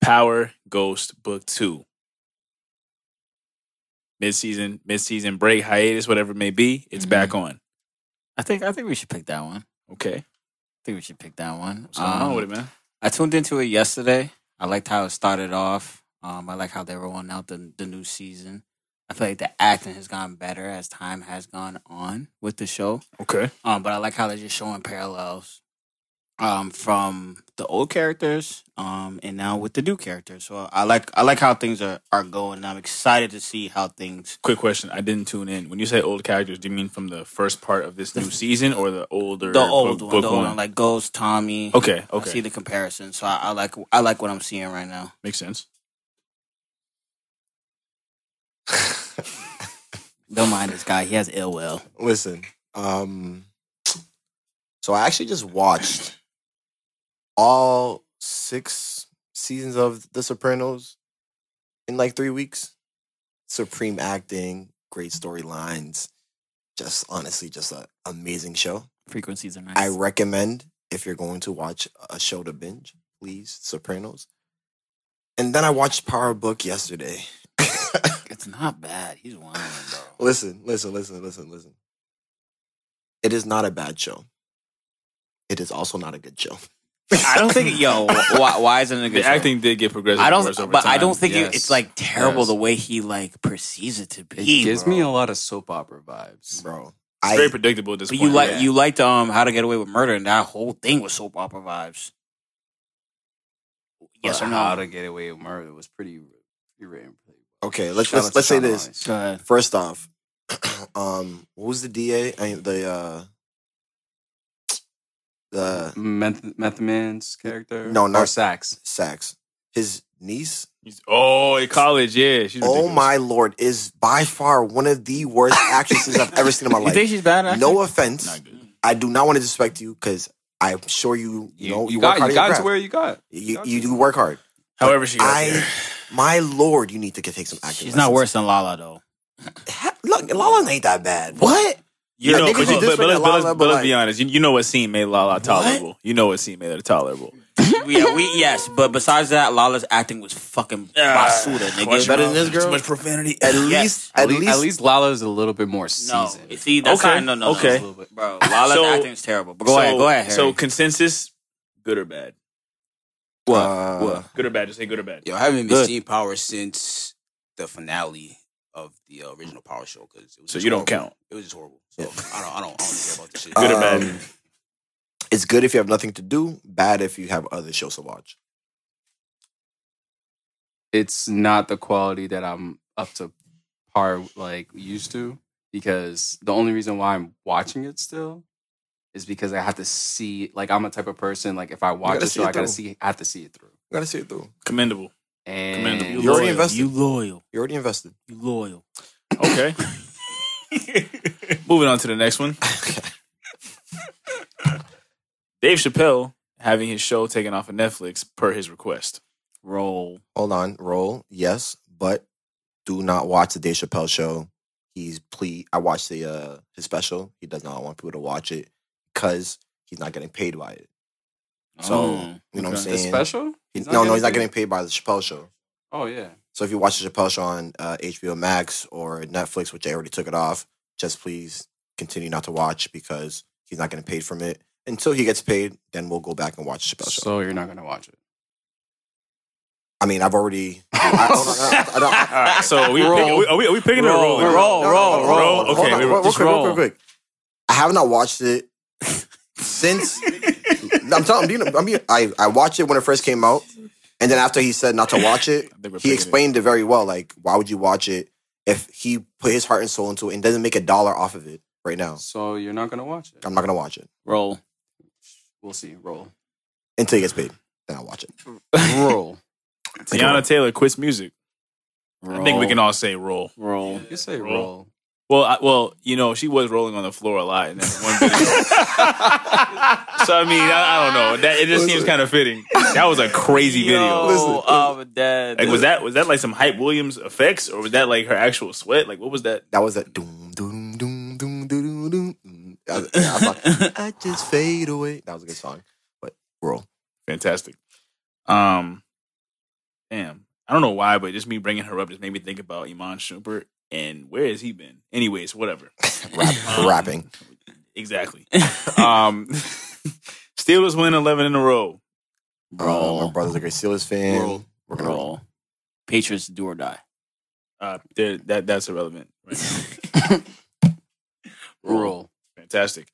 [SPEAKER 1] Power Ghost Book Two. Mid-season, mid-season break, hiatus, whatever it may be, it's
[SPEAKER 9] Mhm.
[SPEAKER 1] back on.
[SPEAKER 9] I think. I think we should pick that one.
[SPEAKER 1] Okay,
[SPEAKER 9] I think we should pick that one.
[SPEAKER 1] what's going on
[SPEAKER 9] Um,
[SPEAKER 1] with it, man?
[SPEAKER 9] I tuned into it yesterday. I liked how it started off. Um, I like how they were rolling out the the new season. I feel like the acting has gotten better as time has gone on with the show.
[SPEAKER 1] Okay,
[SPEAKER 9] Um, but I like how they're just showing parallels um from the old characters um and now with the new characters. So I like I like how things are are going. I'm excited to see how things
[SPEAKER 1] quick question. I didn't tune in. When you say old characters, do you mean from the first part of this new season or the older
[SPEAKER 9] the old
[SPEAKER 1] book,
[SPEAKER 9] one,
[SPEAKER 1] book
[SPEAKER 9] the old one, like Ghost, Tommy.
[SPEAKER 1] okay, okay.
[SPEAKER 9] I see the comparison. So I, I like I like what I'm seeing right now.
[SPEAKER 1] makes sense.
[SPEAKER 9] Don't mind this guy. He has ill will.
[SPEAKER 3] Listen, um, so I actually just watched all six seasons of The Sopranos in like three weeks. Supreme acting, great storylines, just honestly, just an amazing show.
[SPEAKER 9] Frequencies are nice.
[SPEAKER 3] I recommend if you're going to watch a show to binge, please, Sopranos. And then I watched Power Book yesterday.
[SPEAKER 9] it's not bad. He's one, bro.
[SPEAKER 3] listen, listen, listen, listen, listen. It is not a bad show. It is also not a good show.
[SPEAKER 9] I don't think. Yo, why, why isn't it a
[SPEAKER 1] The
[SPEAKER 9] good show?
[SPEAKER 1] acting did get progressive.
[SPEAKER 9] I
[SPEAKER 1] worse
[SPEAKER 9] don't,
[SPEAKER 1] over
[SPEAKER 9] but I
[SPEAKER 1] time.
[SPEAKER 9] don't think it,
[SPEAKER 2] Yes.
[SPEAKER 9] it's like terrible
[SPEAKER 2] Yes.
[SPEAKER 9] the way he like perceives it to be.
[SPEAKER 2] It
[SPEAKER 9] be.
[SPEAKER 2] gives
[SPEAKER 9] bro.
[SPEAKER 2] me a lot of soap opera vibes.
[SPEAKER 3] Bro.
[SPEAKER 1] It's
[SPEAKER 3] I
[SPEAKER 1] very predictable at this
[SPEAKER 9] But
[SPEAKER 1] point.
[SPEAKER 9] you like
[SPEAKER 1] yeah.
[SPEAKER 9] you liked um How to Get Away with Murder, and that whole thing was soap opera vibes. Yes
[SPEAKER 2] But
[SPEAKER 9] or
[SPEAKER 2] How
[SPEAKER 9] no?
[SPEAKER 2] to Get Away with Murder was pretty, pretty written.
[SPEAKER 3] Okay, let's
[SPEAKER 2] Shout out
[SPEAKER 3] let's,
[SPEAKER 2] to
[SPEAKER 3] let's say
[SPEAKER 2] Sean
[SPEAKER 3] this.
[SPEAKER 2] Ellis.
[SPEAKER 9] Go ahead.
[SPEAKER 3] First off, um, what was the DA? I mean, the uh the
[SPEAKER 2] Meth, Method Man's character?
[SPEAKER 3] No,
[SPEAKER 2] Or
[SPEAKER 3] not-
[SPEAKER 2] Sax.
[SPEAKER 3] Sax. His niece.
[SPEAKER 1] He's- oh, in college, yeah. She's
[SPEAKER 3] Oh
[SPEAKER 1] ridiculous.
[SPEAKER 3] my lord, is by far one of the worst actresses I've ever seen in my life.
[SPEAKER 9] You think she's bad? actually?
[SPEAKER 3] No offense. I do not want to disrespect you because I'm sure you you,
[SPEAKER 2] You,
[SPEAKER 3] know
[SPEAKER 2] you,
[SPEAKER 3] you,
[SPEAKER 2] got,
[SPEAKER 3] work hard
[SPEAKER 2] you got to
[SPEAKER 3] craft.
[SPEAKER 2] where you got.
[SPEAKER 3] You,
[SPEAKER 2] got
[SPEAKER 3] you do work hard.
[SPEAKER 1] However, she got
[SPEAKER 3] I,
[SPEAKER 1] there.
[SPEAKER 3] my lord, you need to take some acting.
[SPEAKER 9] She's not worse than Lala though.
[SPEAKER 3] Look, Lala ain't that bad.
[SPEAKER 9] What?
[SPEAKER 1] You
[SPEAKER 3] Yeah,
[SPEAKER 1] know,
[SPEAKER 3] niggas
[SPEAKER 1] but, you- but, but let's, but, let's, but
[SPEAKER 3] but
[SPEAKER 1] let's be honest. You, you know what scene made Lala tolerable. You know what scene made her tolerable.
[SPEAKER 9] yeah, we yes, but besides that, Lala's acting was fucking basura, nigga.
[SPEAKER 3] better than this girl?
[SPEAKER 1] Too much profanity.
[SPEAKER 3] At
[SPEAKER 9] Yes.
[SPEAKER 3] least,
[SPEAKER 2] At,
[SPEAKER 3] at
[SPEAKER 2] least,
[SPEAKER 3] least,
[SPEAKER 2] at least Lala's a little bit more
[SPEAKER 9] No,
[SPEAKER 2] seasoned.
[SPEAKER 9] see that's
[SPEAKER 1] Okay,
[SPEAKER 9] not no no
[SPEAKER 1] okay.
[SPEAKER 9] no, bro. Lala's
[SPEAKER 1] So-
[SPEAKER 9] acting is terrible. But go
[SPEAKER 1] so,
[SPEAKER 9] ahead, go ahead. Harry.
[SPEAKER 1] So consensus, good or bad?
[SPEAKER 2] What?
[SPEAKER 3] Uh,
[SPEAKER 2] what?
[SPEAKER 1] Good or bad? Just say good or bad.
[SPEAKER 8] Yo, I haven't been
[SPEAKER 9] Good.
[SPEAKER 8] seeing Power since the finale of the uh, original Power show because it was.
[SPEAKER 1] So
[SPEAKER 8] just
[SPEAKER 1] you don't count.
[SPEAKER 8] It was just horrible. So
[SPEAKER 3] Yeah.
[SPEAKER 8] I don't. I don't. I don't care about this shit.
[SPEAKER 1] Good or bad?
[SPEAKER 3] Um, It's good if you have nothing to do. Bad if you have other shows to watch.
[SPEAKER 2] It's not the quality that I'm up to par like used to because the only reason why I'm watching it still is because I have to see like I'm a type of person like if I watch
[SPEAKER 3] gotta
[SPEAKER 2] a show I gotta
[SPEAKER 3] through.
[SPEAKER 2] see I have to see it through.
[SPEAKER 3] You gotta see it through.
[SPEAKER 1] Commendable.
[SPEAKER 2] And
[SPEAKER 3] You already
[SPEAKER 1] loyal.
[SPEAKER 3] invested.
[SPEAKER 9] you loyal,
[SPEAKER 3] You're already invested.
[SPEAKER 9] you loyal.
[SPEAKER 1] Okay. Moving on to the next one. Dave Chappelle having his show taken off of Netflix per his request.
[SPEAKER 9] Roll.
[SPEAKER 3] Hold on, roll. Yes, but do not watch the Dave Chappelle show. He's ple I watched the uh his special. He does not want people to watch it because he's not getting paid by it. So
[SPEAKER 9] Oh,
[SPEAKER 3] you know what I'm
[SPEAKER 9] okay.
[SPEAKER 2] the
[SPEAKER 3] saying?
[SPEAKER 2] special?
[SPEAKER 3] He- no, no, he's not getting paid by the Chappelle show.
[SPEAKER 2] Oh yeah.
[SPEAKER 3] So if you watch the Chappelle show on uh, HBO Max or Netflix, which they already took it off, just please continue not to watch because he's not getting paid from it until he gets paid. Then we'll go back and watch the Chappelle show.
[SPEAKER 2] So you're not gonna watch it.
[SPEAKER 3] I mean, I've already. I, hold on, I don't- I don't-
[SPEAKER 1] All right, so we,
[SPEAKER 9] Roll.
[SPEAKER 1] picking, are we, are we picking
[SPEAKER 9] Roll.
[SPEAKER 1] or rolling?
[SPEAKER 9] Roll,
[SPEAKER 3] No, no,
[SPEAKER 9] roll,
[SPEAKER 3] no, no,
[SPEAKER 1] roll.
[SPEAKER 3] hold
[SPEAKER 1] Okay,
[SPEAKER 3] hold on,
[SPEAKER 1] we-
[SPEAKER 3] real, real
[SPEAKER 9] just
[SPEAKER 3] quick, real
[SPEAKER 9] roll.
[SPEAKER 3] quick, real quick. I have not watched it since. I'm telling. I'm I'm being, I I watched it when it first came out, and then after he said not to watch it,
[SPEAKER 1] I think we're
[SPEAKER 3] he explained it very well. Like, why would you watch it if he put his heart and soul into it and doesn't make a dollar off of it right now?
[SPEAKER 2] So you're not gonna watch it.
[SPEAKER 3] I'm not gonna watch it
[SPEAKER 9] Roll.
[SPEAKER 2] We'll see. Roll.
[SPEAKER 3] until he gets paid. Then I'll watch it.
[SPEAKER 2] Roll.
[SPEAKER 1] it. Teyana Taylor quits music.
[SPEAKER 9] Roll.
[SPEAKER 1] I think we can all say roll.
[SPEAKER 9] roll.
[SPEAKER 2] You say
[SPEAKER 1] Roll.
[SPEAKER 2] roll.
[SPEAKER 1] Well, I, well, you know, she was rolling on the floor a lot in that one video. so I mean, I, I don't know. That it just seems kind of fitting. That was a crazy video.
[SPEAKER 9] Yo, I'm dead.
[SPEAKER 1] Like, was that was that like some hype Williams effects, or was that like her actual sweat? Like, what was that?
[SPEAKER 3] That was that doom doom doom doom doom doom. doom. I, was- yeah, I, thought, I just fade away. That was a good song, but roll.
[SPEAKER 1] Fantastic. Um, damn, I don't know why, but just me bringing her up just made me think about Iman Shumpert and where has he been? Anyways, whatever.
[SPEAKER 3] Rap,
[SPEAKER 1] Um,
[SPEAKER 3] rapping.
[SPEAKER 1] Exactly. um, Steelers win eleven in a row. Bro.
[SPEAKER 3] Uh, my brother's a great Steelers fan.
[SPEAKER 9] Roll.
[SPEAKER 3] We're gonna roll.
[SPEAKER 9] Roll. Patriots do or die.
[SPEAKER 1] Uh, that that's irrelevant. Right.
[SPEAKER 2] Roll.
[SPEAKER 1] Fantastic.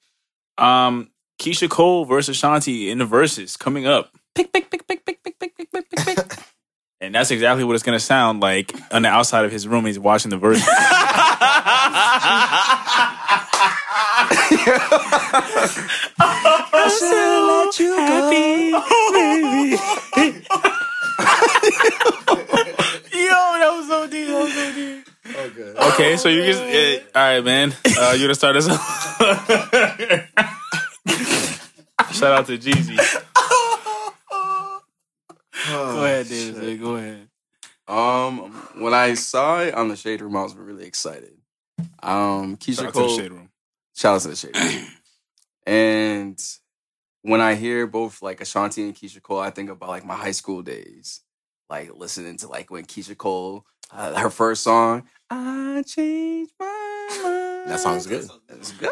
[SPEAKER 1] Um, Keyshia Cole versus Shanti in the Verzuz coming up.
[SPEAKER 9] Pick, pick, pick, pick, pick, pick, pick, pick, pick, pick, pick.
[SPEAKER 1] And that's exactly what it's gonna sound like on the outside of his room. He's watching the Verzuz.
[SPEAKER 9] Yo, that was so deep. That was so deep.
[SPEAKER 1] Okay, so you just uh, all right, man. Uh, you gonna start us off? Shout out to Jeezy.
[SPEAKER 9] Go ahead, David. Go ahead.
[SPEAKER 2] Um, when I saw it on the shade room, I was really excited. Um, Keyshia
[SPEAKER 1] Shout out to
[SPEAKER 2] Cole.
[SPEAKER 1] the shade room.
[SPEAKER 2] Shout out to the shade room. and when I hear both like Ashanti and Keyshia Cole, I think about like my high school days, like listening to like when Keyshia Cole, uh, her first song, "I Changed My Mind."
[SPEAKER 3] That song's good.
[SPEAKER 2] It's good.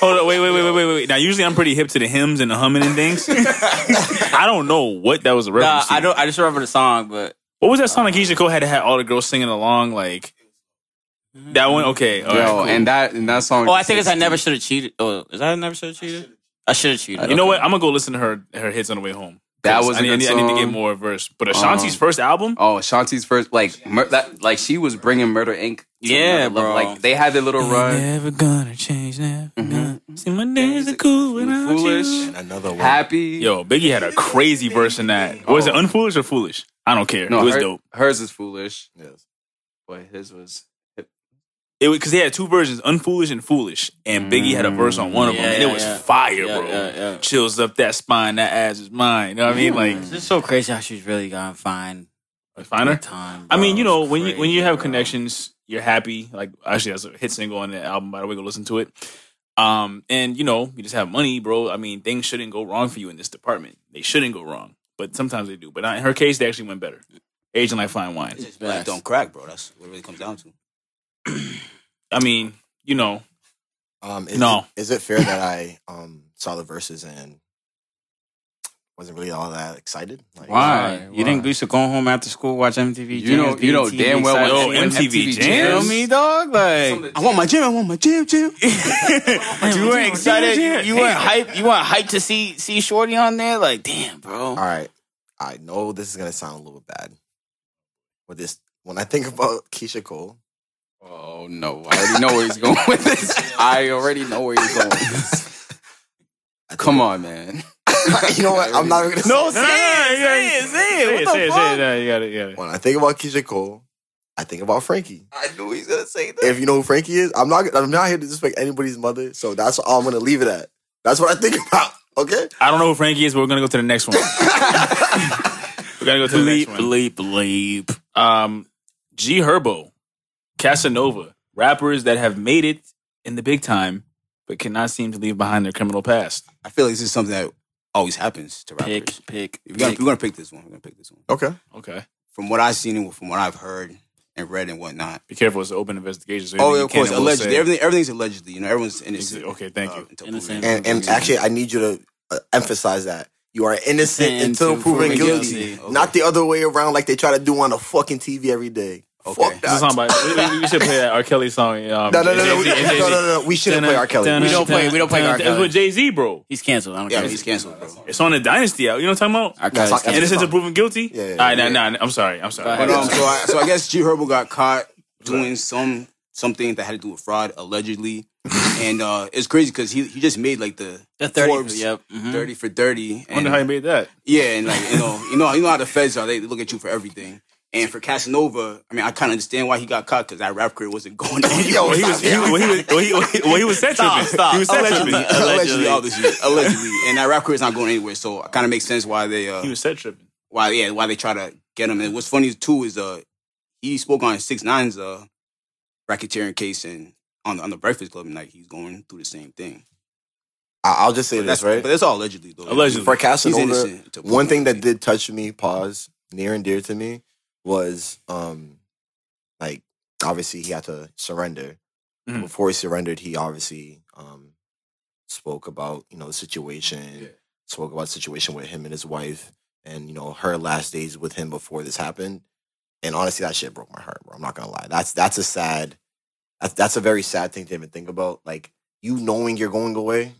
[SPEAKER 1] Hold on, wait, wait, wait, wait, wait, wait. Now, usually I'm pretty hip to the hymns and the humming and things. I don't know what that was a
[SPEAKER 9] Nah,
[SPEAKER 1] reference to.
[SPEAKER 9] I don't. I just remember the song, but
[SPEAKER 1] What was that song that Keyshia Cole had to have all the girls singing along? Like that one? Okay, all
[SPEAKER 2] Yo,
[SPEAKER 1] right, cool.
[SPEAKER 2] and that and that song.
[SPEAKER 9] oh, I think it's I never should have cheated. Oh, is that I never should have cheated? I should have cheated.
[SPEAKER 1] you know what? I'm gonna go listen to her her hits on the way home.
[SPEAKER 2] That
[SPEAKER 1] 'Cause
[SPEAKER 2] was a
[SPEAKER 1] I need, I
[SPEAKER 2] good
[SPEAKER 1] need, I need to get
[SPEAKER 2] song.
[SPEAKER 1] more verse. But Ashanti's
[SPEAKER 2] Um,
[SPEAKER 1] first album,
[SPEAKER 2] Oh, Ashanti's first like mur- that like she was bringing Murder Inc. to
[SPEAKER 9] Yeah,
[SPEAKER 2] level.
[SPEAKER 9] bro.
[SPEAKER 2] Like they had their little run.
[SPEAKER 1] never gonna change now.
[SPEAKER 2] Mhm.
[SPEAKER 1] See my days are cool without
[SPEAKER 2] Foolish.
[SPEAKER 1] you.
[SPEAKER 3] And another one.
[SPEAKER 2] Happy.
[SPEAKER 1] Yo, Biggie had a crazy verse in that. Was it
[SPEAKER 2] Oh.
[SPEAKER 1] unfoolish or foolish? I don't care.
[SPEAKER 2] no,
[SPEAKER 1] it was
[SPEAKER 2] her-
[SPEAKER 1] dope.
[SPEAKER 2] hers is foolish,
[SPEAKER 3] Yes.
[SPEAKER 2] but his was.
[SPEAKER 1] It because they had two versions, unfoolish and foolish, and Biggie had a verse on one of them,
[SPEAKER 9] Yeah,
[SPEAKER 1] and it
[SPEAKER 9] yeah,
[SPEAKER 1] was
[SPEAKER 9] yeah.
[SPEAKER 1] fire,
[SPEAKER 9] Yeah,
[SPEAKER 1] bro.
[SPEAKER 9] yeah, yeah.
[SPEAKER 1] Chills up that spine, that ass is mine. You know what I mean? Like,
[SPEAKER 9] It's just so crazy how she's really gotten fine.
[SPEAKER 1] find her.
[SPEAKER 9] Time.
[SPEAKER 1] I mean, you know,
[SPEAKER 9] It's
[SPEAKER 1] when you when you
[SPEAKER 9] crazy,
[SPEAKER 1] have
[SPEAKER 9] bro.
[SPEAKER 1] connections, you're happy. Like actually, that's a hit single on the album. By the way, go listen to it. Um, and you know, you just have money, bro. I mean, things shouldn't go wrong for you in this department. They shouldn't go wrong, but sometimes they do. But in her case, they actually went better. Aging like fine wine.
[SPEAKER 8] It's just black don't crack, bro. That's what it really comes down to.
[SPEAKER 1] I mean, you know,
[SPEAKER 3] Um, is
[SPEAKER 1] No.
[SPEAKER 3] It, is it fair that I um saw the Verzuz and wasn't really all that excited? Like,
[SPEAKER 9] Why?
[SPEAKER 2] Why?
[SPEAKER 9] You think
[SPEAKER 2] Why?
[SPEAKER 9] we should go home after school watch MTV?
[SPEAKER 2] You know- you know damn well
[SPEAKER 9] excited?
[SPEAKER 1] when- Yo, MTV
[SPEAKER 9] You
[SPEAKER 1] Jams?
[SPEAKER 9] me, dog? Like
[SPEAKER 8] I want my gym. I want my gym, gym.
[SPEAKER 9] you weren't excited. You weren't hype. You weren't hyped to see see Shorty on there. Like, damn, bro.
[SPEAKER 3] All right. I know this is gonna sound a little bad, but this when I think about Keyshia Cole,
[SPEAKER 2] Oh no! I already know where he's going with this. I already know where he's going. With this. Come on, man.
[SPEAKER 3] you know what? I'm not even gonna.
[SPEAKER 9] No,
[SPEAKER 3] say
[SPEAKER 9] say it, say it, say it.
[SPEAKER 1] say
[SPEAKER 9] What the
[SPEAKER 1] say it,
[SPEAKER 9] fuck?
[SPEAKER 1] say it. No, you got it, you got it.
[SPEAKER 3] When I think about Keyshia Cole, I think about Frankie.
[SPEAKER 2] I knew he's gonna say that.
[SPEAKER 3] If you know who Frankie is, I'm not. I'm not here to disrespect anybody's mother, so that's all I'm gonna leave it at. That's what I think about. Okay.
[SPEAKER 1] I don't know who Frankie is, but we're gonna go to the next one. we're gonna go to the next one.
[SPEAKER 9] Bleep, bleep, bleep.
[SPEAKER 1] Um, G Herbo, Casanova, rappers that have made it in the big time, but cannot seem to leave behind their criminal past.
[SPEAKER 8] I feel like this is something that always happens to rappers.
[SPEAKER 9] Pick, pick.
[SPEAKER 8] We're gonna,
[SPEAKER 9] pick.
[SPEAKER 8] we're gonna pick this one. We're gonna pick this one.
[SPEAKER 3] Okay.
[SPEAKER 1] Okay,
[SPEAKER 8] From what I've seen and from what I've heard and read and whatnot.
[SPEAKER 1] be careful; it's an open investigation. So
[SPEAKER 8] Oh, yeah, of course, allegedly.
[SPEAKER 1] say-
[SPEAKER 8] Everything, everything's allegedly. You know, everyone's innocent.
[SPEAKER 1] Okay, thank you.
[SPEAKER 8] until
[SPEAKER 9] Innocent.
[SPEAKER 3] And and actually, I need you to uh, emphasize that you are innocent
[SPEAKER 9] Innocent
[SPEAKER 3] until
[SPEAKER 9] until
[SPEAKER 3] proven
[SPEAKER 9] proven
[SPEAKER 3] guilty,
[SPEAKER 8] guilty. Okay.
[SPEAKER 3] not the other way around like they try to do on the fucking TV every day.
[SPEAKER 8] Okay.
[SPEAKER 3] Fuck
[SPEAKER 1] This
[SPEAKER 3] that.
[SPEAKER 1] is song by, we, we- we should play that R. Kelly song. Um,
[SPEAKER 3] No, no, no, no, we,
[SPEAKER 1] Jay-Z-
[SPEAKER 3] no, no, no, no. We shouldn't play R. Kelly.
[SPEAKER 9] We don't play- we don't play R.
[SPEAKER 1] It's
[SPEAKER 9] Kelly.
[SPEAKER 1] with Jay Z, bro.
[SPEAKER 9] He's canceled. I don't
[SPEAKER 8] Yeah,
[SPEAKER 9] care.
[SPEAKER 8] he's canceled, bro.
[SPEAKER 1] It's on the Dynasty out. You know what I'm talking about?
[SPEAKER 9] Our
[SPEAKER 3] That's
[SPEAKER 9] guy's
[SPEAKER 3] not-
[SPEAKER 1] Innocent
[SPEAKER 3] fine.
[SPEAKER 1] until proven guilty.
[SPEAKER 3] Yeah, yeah,
[SPEAKER 1] All right,
[SPEAKER 3] yeah.
[SPEAKER 1] nah, nah, I'm sorry. I'm sorry.
[SPEAKER 8] But um, so I, so I guess G Herbo got caught doing some something that had to do with fraud allegedly, and uh, it's crazy because he he just made like the
[SPEAKER 9] The 30.
[SPEAKER 8] Forbes
[SPEAKER 9] Yep. mhm.
[SPEAKER 8] thirty for thirty.
[SPEAKER 1] I wonder how you made that.
[SPEAKER 8] Yeah, and like you know, you know, you know how the feds are. They look at you for everything. And for Casanova, I mean, I kind of understand why he got caught because that rap career wasn't going anywhere.
[SPEAKER 3] Yo,
[SPEAKER 1] Well, he was, he, was- well, he was, well, he, well, he was set
[SPEAKER 8] Stop,
[SPEAKER 1] tripping.
[SPEAKER 8] stop.
[SPEAKER 1] He was set
[SPEAKER 8] allegedly,
[SPEAKER 1] tripping.
[SPEAKER 8] allegedly, obviously, allegedly, and that rap career is not going anywhere. So it kind of makes sense why they, uh,
[SPEAKER 1] He was set tripping.
[SPEAKER 8] why yeah, why they try to get him. And what's funny too is uh, he spoke on Six Nine's uh racketeering case and on the, on the Breakfast Club night, he's going through the same thing.
[SPEAKER 3] I- I'll just say
[SPEAKER 8] But
[SPEAKER 3] this,
[SPEAKER 8] that's
[SPEAKER 3] right?
[SPEAKER 8] But it's all allegedly though.
[SPEAKER 1] Allegedly.
[SPEAKER 3] For Casanova, one thing that did touch me, pause, near and dear to me, was um like obviously he had to surrender.
[SPEAKER 1] Mhm.
[SPEAKER 3] Before he surrendered, he obviously um spoke about, you know, the situation, spoke about the situation with him and his wife and, you know, her last days with him before this happened. And honestly, that shit broke my heart, bro. I'm not gonna lie. That's that's a sad that's that's a very sad thing to even think about. Like you knowing you're going away.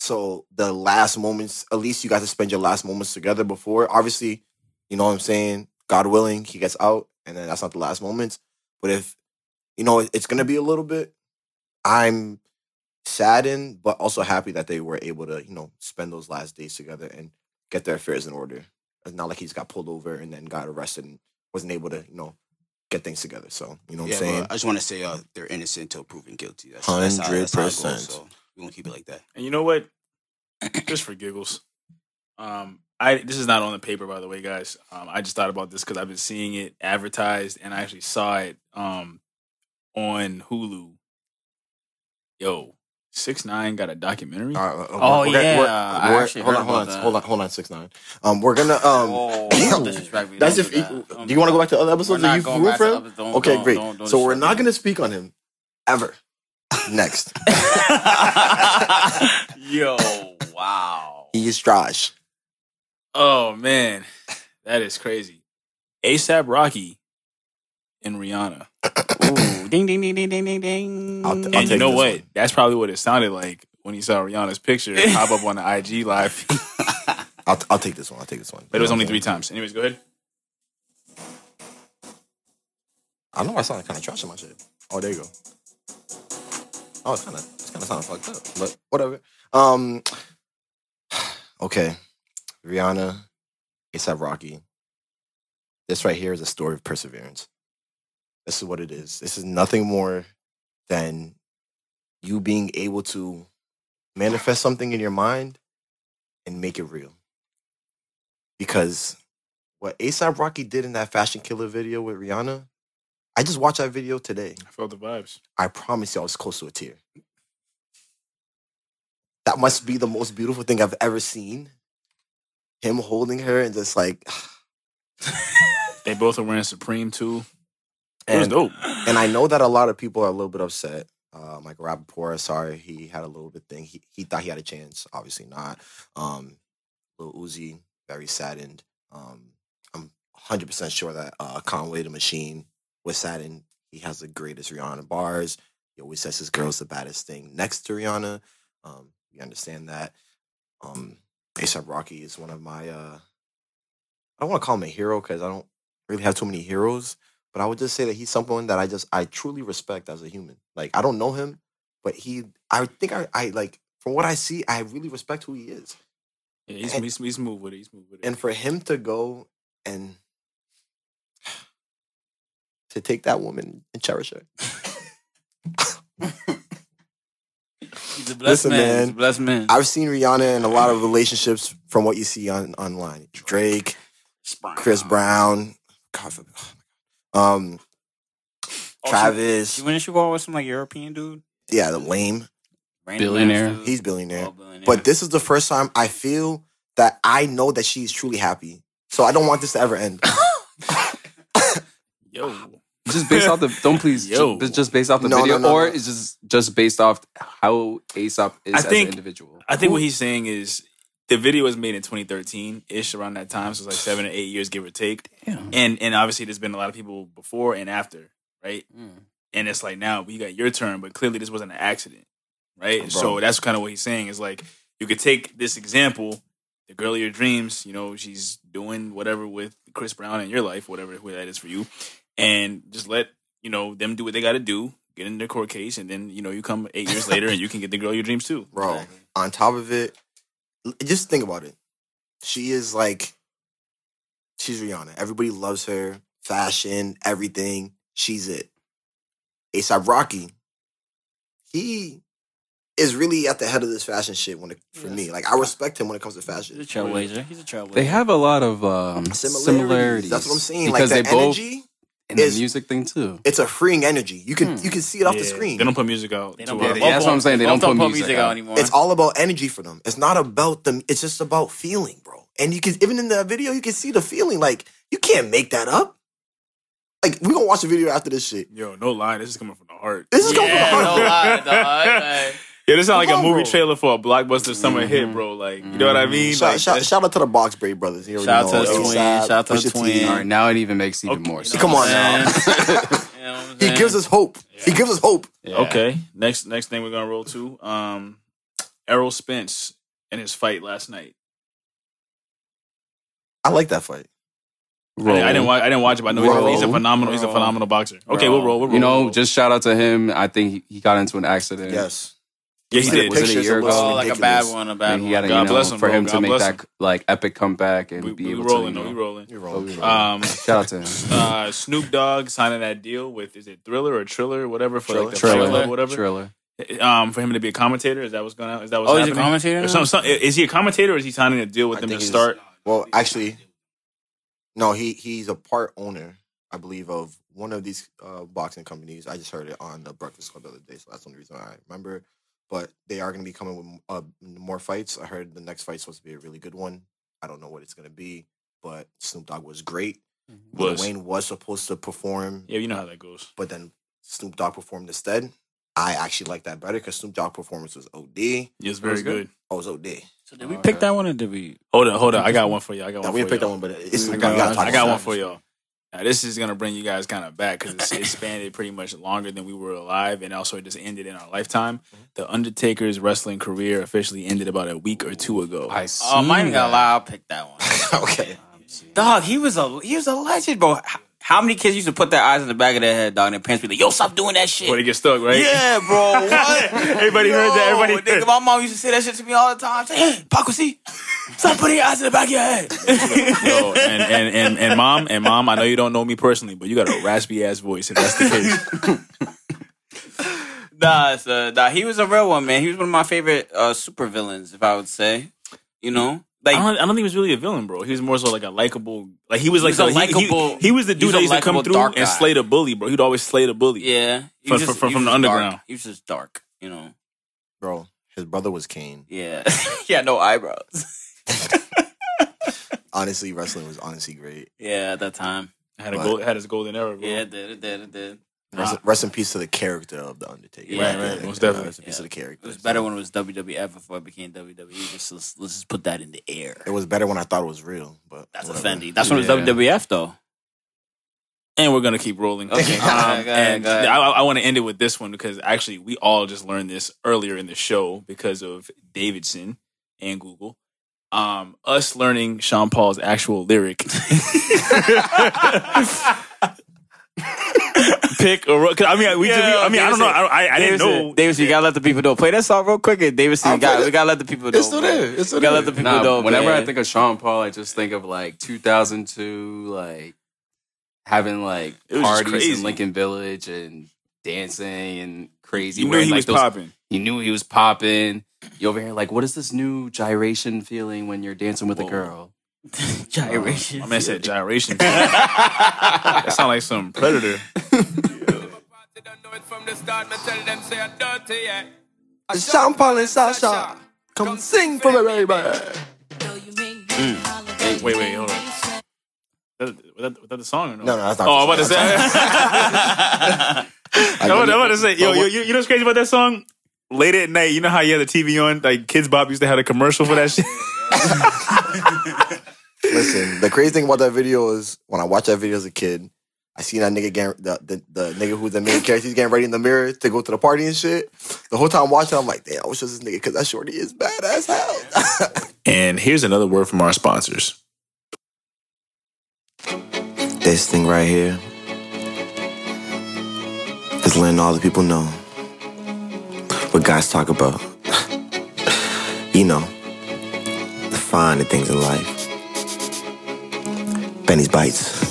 [SPEAKER 3] So the last moments, at least you got to spend your last moments together before. Obviously, you know what I'm saying? God willing, he gets out, and then that's not the last moments. But if you know, it's gonna be a little bit. I'm saddened, but also happy that they were able to, you know, spend those last days together and get their affairs in order. It's not like he's got pulled over and then got arrested and wasn't able to, you know, get things together. So you know what
[SPEAKER 8] Yeah,
[SPEAKER 3] I'm saying?
[SPEAKER 8] but I just want to say uh, they're innocent until proven guilty. That's, that's that's how
[SPEAKER 3] 100%.
[SPEAKER 8] So we won't keep it like that.
[SPEAKER 1] And you know what? Just for giggles. Um, I this is not on the paper, by the way, guys. Um, I just thought about this because I've been seeing it advertised, and I actually saw it um on Hulu. Yo, six nine got a documentary.
[SPEAKER 3] All right, uh,
[SPEAKER 9] Oh,
[SPEAKER 3] we're- we're-
[SPEAKER 9] yeah,
[SPEAKER 3] we're-
[SPEAKER 9] I
[SPEAKER 3] we're-
[SPEAKER 9] actually
[SPEAKER 3] hold
[SPEAKER 9] heard
[SPEAKER 3] on, hold on,
[SPEAKER 9] that.
[SPEAKER 3] hold on, hold on, six nine. Um, we're gonna um.
[SPEAKER 9] Oh, don't disrespect me.
[SPEAKER 3] That's if.
[SPEAKER 9] do that. Don't
[SPEAKER 3] you want to go back to other
[SPEAKER 9] We're
[SPEAKER 3] episodes
[SPEAKER 9] not
[SPEAKER 3] that you've
[SPEAKER 9] going
[SPEAKER 3] root
[SPEAKER 9] back
[SPEAKER 3] for
[SPEAKER 9] to
[SPEAKER 3] him?
[SPEAKER 9] Don't-
[SPEAKER 3] Okay,
[SPEAKER 9] don't-
[SPEAKER 3] great.
[SPEAKER 9] don't- don't
[SPEAKER 3] so we're not
[SPEAKER 9] me.
[SPEAKER 3] gonna speak on him ever. Next,
[SPEAKER 9] Yo, wow.
[SPEAKER 3] he is trash.
[SPEAKER 1] Oh man, that is crazy. ASAP Rocky and Rihanna.
[SPEAKER 9] Ooh, ding, ding, ding, ding, ding, ding, ding.
[SPEAKER 3] I'll t- I'll
[SPEAKER 1] And you know what?
[SPEAKER 3] one.
[SPEAKER 1] That's probably what it sounded like when you saw Rihanna's picture pop up on the IG live.
[SPEAKER 3] I'll, I'll take this one. I'll take this one.
[SPEAKER 1] But it was only three times. Anyways, go ahead.
[SPEAKER 3] I know I sounded kind of trash in my shit. Oh, there you go. Oh, it's kind of it's kind of sounding fucked up, but whatever. Um, okay, Rihanna, ASAP Rocky. This right here is a story of perseverance. This is what it is. This is nothing more than you being able to manifest something in your mind and make it real. Because what ASAP Rocky did in that Fashion Killa video with Rihanna, I just watched that video today.
[SPEAKER 1] I felt the vibes.
[SPEAKER 3] I promise you, I was close to a tear. That must be the most beautiful thing I've ever seen. Him holding her and just like,
[SPEAKER 1] They both are wearing Supreme too. It was
[SPEAKER 3] and,
[SPEAKER 1] dope.
[SPEAKER 3] and I know that a lot of people are a little bit upset. Uh, Mike Rapaport, sorry, he had a little bit thing. He he thought he had a chance, obviously not. Um, Lil Uzi, very saddened. Um, I'm 100 percent sure that uh, Conway the Machine was saddened. He has the greatest Rihanna bars. He always says his girl's the baddest thing next to Rihanna. Um, we understand that. Um, ASAP Rocky is one of my. Uh, I don't want to call him a hero because I don't really have too many heroes but I would just say that he's someone that I just I truly respect as a human. Like I don't know him, but he I think I, I like from what I see, I really respect who he is.
[SPEAKER 1] Yeah, he's,
[SPEAKER 3] And-
[SPEAKER 1] he's, he's smooth with it. He's smooth with it.
[SPEAKER 3] And for him to go and to take that woman and cherish her.
[SPEAKER 9] He's a blessed
[SPEAKER 3] Listen,
[SPEAKER 9] man.
[SPEAKER 3] man.
[SPEAKER 9] He's a blessed man.
[SPEAKER 3] I've seen Rihanna in a lot of relationships from what you see on online. Drake, Chris Brown, God, forbid- um, Travis,
[SPEAKER 9] You wouldn't you go with some like European dude?
[SPEAKER 3] yeah, the lame.
[SPEAKER 9] Random
[SPEAKER 2] Billionaire.
[SPEAKER 9] ass?
[SPEAKER 3] He's billionaire.
[SPEAKER 9] Oh, billionaire.
[SPEAKER 3] But this is the first time I feel that I know that she's truly happy. So I don't want this to ever end.
[SPEAKER 1] Yo,
[SPEAKER 2] Just based off the don't please
[SPEAKER 1] Yo.
[SPEAKER 2] ju- just based off the
[SPEAKER 3] No,
[SPEAKER 2] video,
[SPEAKER 3] no, no,
[SPEAKER 2] or
[SPEAKER 3] no.
[SPEAKER 2] is just just based off how ASAP is
[SPEAKER 1] I
[SPEAKER 2] as
[SPEAKER 1] think-
[SPEAKER 2] an individual.
[SPEAKER 1] I think what he's saying is the video was made in 2013 ish around that time, so it's like seven or eight years, give or take. And and obviously there's been a lot of people before and after, right?
[SPEAKER 9] Mm.
[SPEAKER 1] And it's like now we got your turn, but clearly this wasn't an accident, right?
[SPEAKER 3] Bro.
[SPEAKER 1] So that's kind of what he's saying is like you could take this example, the girl of your dreams, you know, she's doing whatever with Chris Brown in your life, whatever who that is for you, and just let you know them do what they got to do, get in their court case, and then you know you come eight years later and you can get the girl your dreams too,
[SPEAKER 3] Bro, on top of it, just think about it. She is like, she's Rihanna. Everybody loves her. fashion, everything. She's it. ASAP Rocky, he is really at the head of this fashion shit when it, for me. Like I respect him when it comes to
[SPEAKER 9] He's a
[SPEAKER 3] fashion.
[SPEAKER 9] trailblazer. He's a trailblazer.
[SPEAKER 2] They have a lot of um,
[SPEAKER 3] Similarities.
[SPEAKER 2] similarities.
[SPEAKER 3] That's what I'm saying.
[SPEAKER 2] Because
[SPEAKER 3] like
[SPEAKER 2] they
[SPEAKER 3] the
[SPEAKER 2] both
[SPEAKER 3] energy,
[SPEAKER 2] in the music thing too.
[SPEAKER 3] it's a freeing energy. You can
[SPEAKER 2] Hmm.
[SPEAKER 3] you can see it off the screen.
[SPEAKER 1] They don't put music out.
[SPEAKER 9] They
[SPEAKER 1] to
[SPEAKER 9] don't
[SPEAKER 1] our-
[SPEAKER 9] put-
[SPEAKER 2] Yeah, that's what I'm saying. They
[SPEAKER 9] both
[SPEAKER 2] don't put music out.
[SPEAKER 9] anymore.
[SPEAKER 3] It's all about energy for them. It's not about them. It's just about feeling, bro. And you can even in the video, you can see the feeling. Like you can't make that up. Like we gonna watch the video after this shit.
[SPEAKER 1] Yo, no lie, this is coming from the heart.
[SPEAKER 3] This is coming from the heart.
[SPEAKER 9] no lie, dog. Like,
[SPEAKER 1] Yeah, this sounds like
[SPEAKER 3] Come
[SPEAKER 1] a movie
[SPEAKER 3] bro.
[SPEAKER 1] trailer for a blockbuster summer hit,
[SPEAKER 2] Mhm.
[SPEAKER 1] bro. Like, you know what I mean?
[SPEAKER 3] Shout,
[SPEAKER 1] Like,
[SPEAKER 3] shout, shout out to the Box Braid brothers. You already
[SPEAKER 9] Shout out
[SPEAKER 3] know.
[SPEAKER 9] to the
[SPEAKER 3] ASAP,
[SPEAKER 9] twins. Shout out to the
[SPEAKER 3] Pusha T.
[SPEAKER 9] twins.
[SPEAKER 2] All right, now it even makes even
[SPEAKER 1] Okay.
[SPEAKER 2] more sense.
[SPEAKER 3] Come on now.
[SPEAKER 9] You know
[SPEAKER 3] He gives us hope. He gives us hope.
[SPEAKER 2] Yeah.
[SPEAKER 1] Okay, next next thing we're gonna roll to, um, Errol Spence and his fight last night.
[SPEAKER 3] I like that fight.
[SPEAKER 1] I, didn't- I didn't watch. I didn't watch it, but I know he's a- he's a
[SPEAKER 3] Roll.
[SPEAKER 1] phenomenal. He's a phenomenal boxer. Okay, we'll roll. We'll roll.
[SPEAKER 2] You know,
[SPEAKER 1] roll.
[SPEAKER 2] just shout out to him. I think he, he got into an accident.
[SPEAKER 3] Yes.
[SPEAKER 1] Yeah, he did.
[SPEAKER 2] Was it a
[SPEAKER 3] pictures,
[SPEAKER 2] year ago?
[SPEAKER 9] Oh, like a bad one, a
[SPEAKER 2] And
[SPEAKER 9] bad
[SPEAKER 2] he
[SPEAKER 9] one.
[SPEAKER 2] got to,
[SPEAKER 1] God
[SPEAKER 2] you know,
[SPEAKER 1] bless him,
[SPEAKER 2] for
[SPEAKER 1] bro.
[SPEAKER 2] him
[SPEAKER 1] God
[SPEAKER 2] to make
[SPEAKER 1] bless
[SPEAKER 2] that
[SPEAKER 1] him.
[SPEAKER 2] like epic comeback and
[SPEAKER 1] we,
[SPEAKER 2] be
[SPEAKER 1] we
[SPEAKER 2] able
[SPEAKER 1] rolling.
[SPEAKER 2] to.
[SPEAKER 1] though,
[SPEAKER 2] You
[SPEAKER 1] we
[SPEAKER 2] know,
[SPEAKER 1] rolling.
[SPEAKER 3] You're wrong.
[SPEAKER 1] Um,
[SPEAKER 2] shout out to him.
[SPEAKER 1] uh, Snoop Dogg signing that deal with is it Thriller or Triller, whatever for like the
[SPEAKER 3] Triller.
[SPEAKER 2] Triller,
[SPEAKER 1] whatever.
[SPEAKER 2] Triller.
[SPEAKER 1] Um, for him to be a commentator, is that what's going on? Is that what's
[SPEAKER 9] Oh, he's a commentator.
[SPEAKER 1] Or some, some, is he a commentator or is he signing a deal with
[SPEAKER 3] I
[SPEAKER 1] them to start?
[SPEAKER 3] Well, actually, no. He he's a part owner, I believe, of one of these uh, boxing companies. I just heard it on the Breakfast Club the other day, so that's the only reason I remember. But they are going to be coming with uh, more fights. I heard the next fight's supposed to be a really good one. I don't know what it's going to be, but Snoop Dogg was great. Lil
[SPEAKER 1] Was
[SPEAKER 3] Wayne was supposed to perform,
[SPEAKER 1] yeah, you know how that goes.
[SPEAKER 3] but then Snoop Dogg performed instead. I actually like that better because Snoop Dogg performance was OD. Oh,
[SPEAKER 1] It's very
[SPEAKER 2] was
[SPEAKER 1] good.
[SPEAKER 2] good.
[SPEAKER 3] it was OD.
[SPEAKER 9] So did we
[SPEAKER 2] Okay.
[SPEAKER 9] pick that one or did we?
[SPEAKER 1] Hold on, hold on. I got one for you. I got
[SPEAKER 3] Now,
[SPEAKER 1] one
[SPEAKER 3] we
[SPEAKER 1] for
[SPEAKER 3] didn't pick that
[SPEAKER 1] y'all.
[SPEAKER 3] one, but it's,
[SPEAKER 9] I
[SPEAKER 3] we
[SPEAKER 9] got-
[SPEAKER 3] gotta
[SPEAKER 1] I got one for y'all. Now, this is gonna bring you guys kind of back because it's expanded pretty much longer than we were alive, and also it just ended in our lifetime.
[SPEAKER 3] Mm-hmm.
[SPEAKER 1] The Undertaker's wrestling career officially ended about a week or two ago.
[SPEAKER 2] I see.
[SPEAKER 9] Oh, mine
[SPEAKER 2] that.
[SPEAKER 9] gonna lie. I'll pick that one.
[SPEAKER 3] okay.
[SPEAKER 9] Dog, he was a he was a legend, bro. How many kids used to put their eyes in the back of their head, dog, and their parents be like, "Yo, stop doing that shit."
[SPEAKER 1] Before they get stuck, right?
[SPEAKER 9] Yeah, bro. What?
[SPEAKER 1] Everybody heard that. Everybody
[SPEAKER 9] Yo,
[SPEAKER 1] heard
[SPEAKER 9] my mom used to say that shit to me all the time. Say, hey, Paco, see, stop putting your eyes in the back of your head.
[SPEAKER 1] Yo, and, and, and, and mom, and mom, I know you don't know me personally, but you got a raspy ass voice, if that's the case.
[SPEAKER 9] nah, so, nah, he was a real one, man. He was one of my favorite uh, super villains, if I would say. You know, like
[SPEAKER 1] I don't, I don't think he was really a villain, bro. He was more so like a likable, like he was like
[SPEAKER 9] He's a
[SPEAKER 1] the- he- he-
[SPEAKER 9] likable-
[SPEAKER 1] He, was the
[SPEAKER 9] he's
[SPEAKER 1] dude
[SPEAKER 9] a
[SPEAKER 1] that used to come
[SPEAKER 9] likable
[SPEAKER 1] through
[SPEAKER 9] dark
[SPEAKER 1] and slay the bully, bro. He'd always slay the bully.
[SPEAKER 9] yeah, he
[SPEAKER 1] From-
[SPEAKER 9] was just-
[SPEAKER 1] from-
[SPEAKER 9] he
[SPEAKER 1] from
[SPEAKER 9] was
[SPEAKER 1] the
[SPEAKER 9] just dark.
[SPEAKER 1] underground.
[SPEAKER 9] He was just dark, you know.
[SPEAKER 3] Bro, his brother was Kane.
[SPEAKER 9] Yeah, he had no eyebrows.
[SPEAKER 3] Honestly, wrestling was honestly great.
[SPEAKER 9] Yeah, at that time.
[SPEAKER 1] Had a
[SPEAKER 3] But-
[SPEAKER 1] gold, had his golden era, bro.
[SPEAKER 9] Yeah, it did, it did, it did.
[SPEAKER 3] Rest, rest in peace to the character of the Undertaker.
[SPEAKER 9] Yeah, right,
[SPEAKER 1] most definitely.
[SPEAKER 3] Rest in peace to the character.
[SPEAKER 9] It was better when it was WWF before it became WWE. Just let's, let's just put that in the air.
[SPEAKER 3] It was better when I thought it was real, but
[SPEAKER 9] That's
[SPEAKER 3] whatever.
[SPEAKER 9] offending. That's when it was WWF though.
[SPEAKER 1] And we're gonna keep rolling.
[SPEAKER 9] Okay,
[SPEAKER 1] Um,
[SPEAKER 9] go ahead,
[SPEAKER 1] and
[SPEAKER 9] go ahead.
[SPEAKER 1] I, I want to end it with this one because actually we all just learned this earlier in the show because of Davidson and Google. Um, us learning Sean Paul's actual lyric. Pick or ro- I mean, we, we- I mean, I don't know. I, I, I didn't know.
[SPEAKER 9] Davidson, you gotta let the people know. Play that song real quick. And Davidson, you got,
[SPEAKER 3] play it.
[SPEAKER 9] we gotta let the people know.
[SPEAKER 3] It's still there. It's still
[SPEAKER 9] We gotta
[SPEAKER 3] there.
[SPEAKER 9] let the people
[SPEAKER 2] Nah,
[SPEAKER 9] know.
[SPEAKER 2] whenever
[SPEAKER 9] man.
[SPEAKER 2] I think of Sean Paul, I just think of like 2002, like having like
[SPEAKER 1] It was just
[SPEAKER 2] parties in Lincoln Village and dancing and crazy.
[SPEAKER 1] You knew
[SPEAKER 2] wearing,
[SPEAKER 1] he
[SPEAKER 2] like,
[SPEAKER 1] was
[SPEAKER 2] those-
[SPEAKER 1] popping.
[SPEAKER 2] You knew he was popping. You over here like, what is this new gyration feeling when you're dancing with a girl?
[SPEAKER 9] gyration.
[SPEAKER 1] Uh, my man said gyration. that sound like some predator.
[SPEAKER 3] Sean Paul and Sasha, come sing for me, baby. Mm.
[SPEAKER 1] Wait, wait, hold on. Was that, was that the song or no?
[SPEAKER 3] No, no, that's not.
[SPEAKER 1] Oh, I'm about to say. I'm about to say, yo,
[SPEAKER 3] But
[SPEAKER 1] yo,
[SPEAKER 3] what-
[SPEAKER 1] you, you know what's crazy about that song? Late at night, you know how you had the TV on? Like Kidz Bop used to have a commercial for that shit.
[SPEAKER 3] Listen, the crazy thing about that video is when I watched that video as a kid, I seen that nigga getting the, the, the nigga who's the main character. He's getting ready in the mirror to go to the party and shit. The whole time watching, I'm like, damn, I wish it was this nigga because that shorty is bad as hell.
[SPEAKER 1] And here's another word from our sponsors.
[SPEAKER 3] this thing right here is letting all the people know what guys talk about. you know, the finer things in life. Benny's Bites.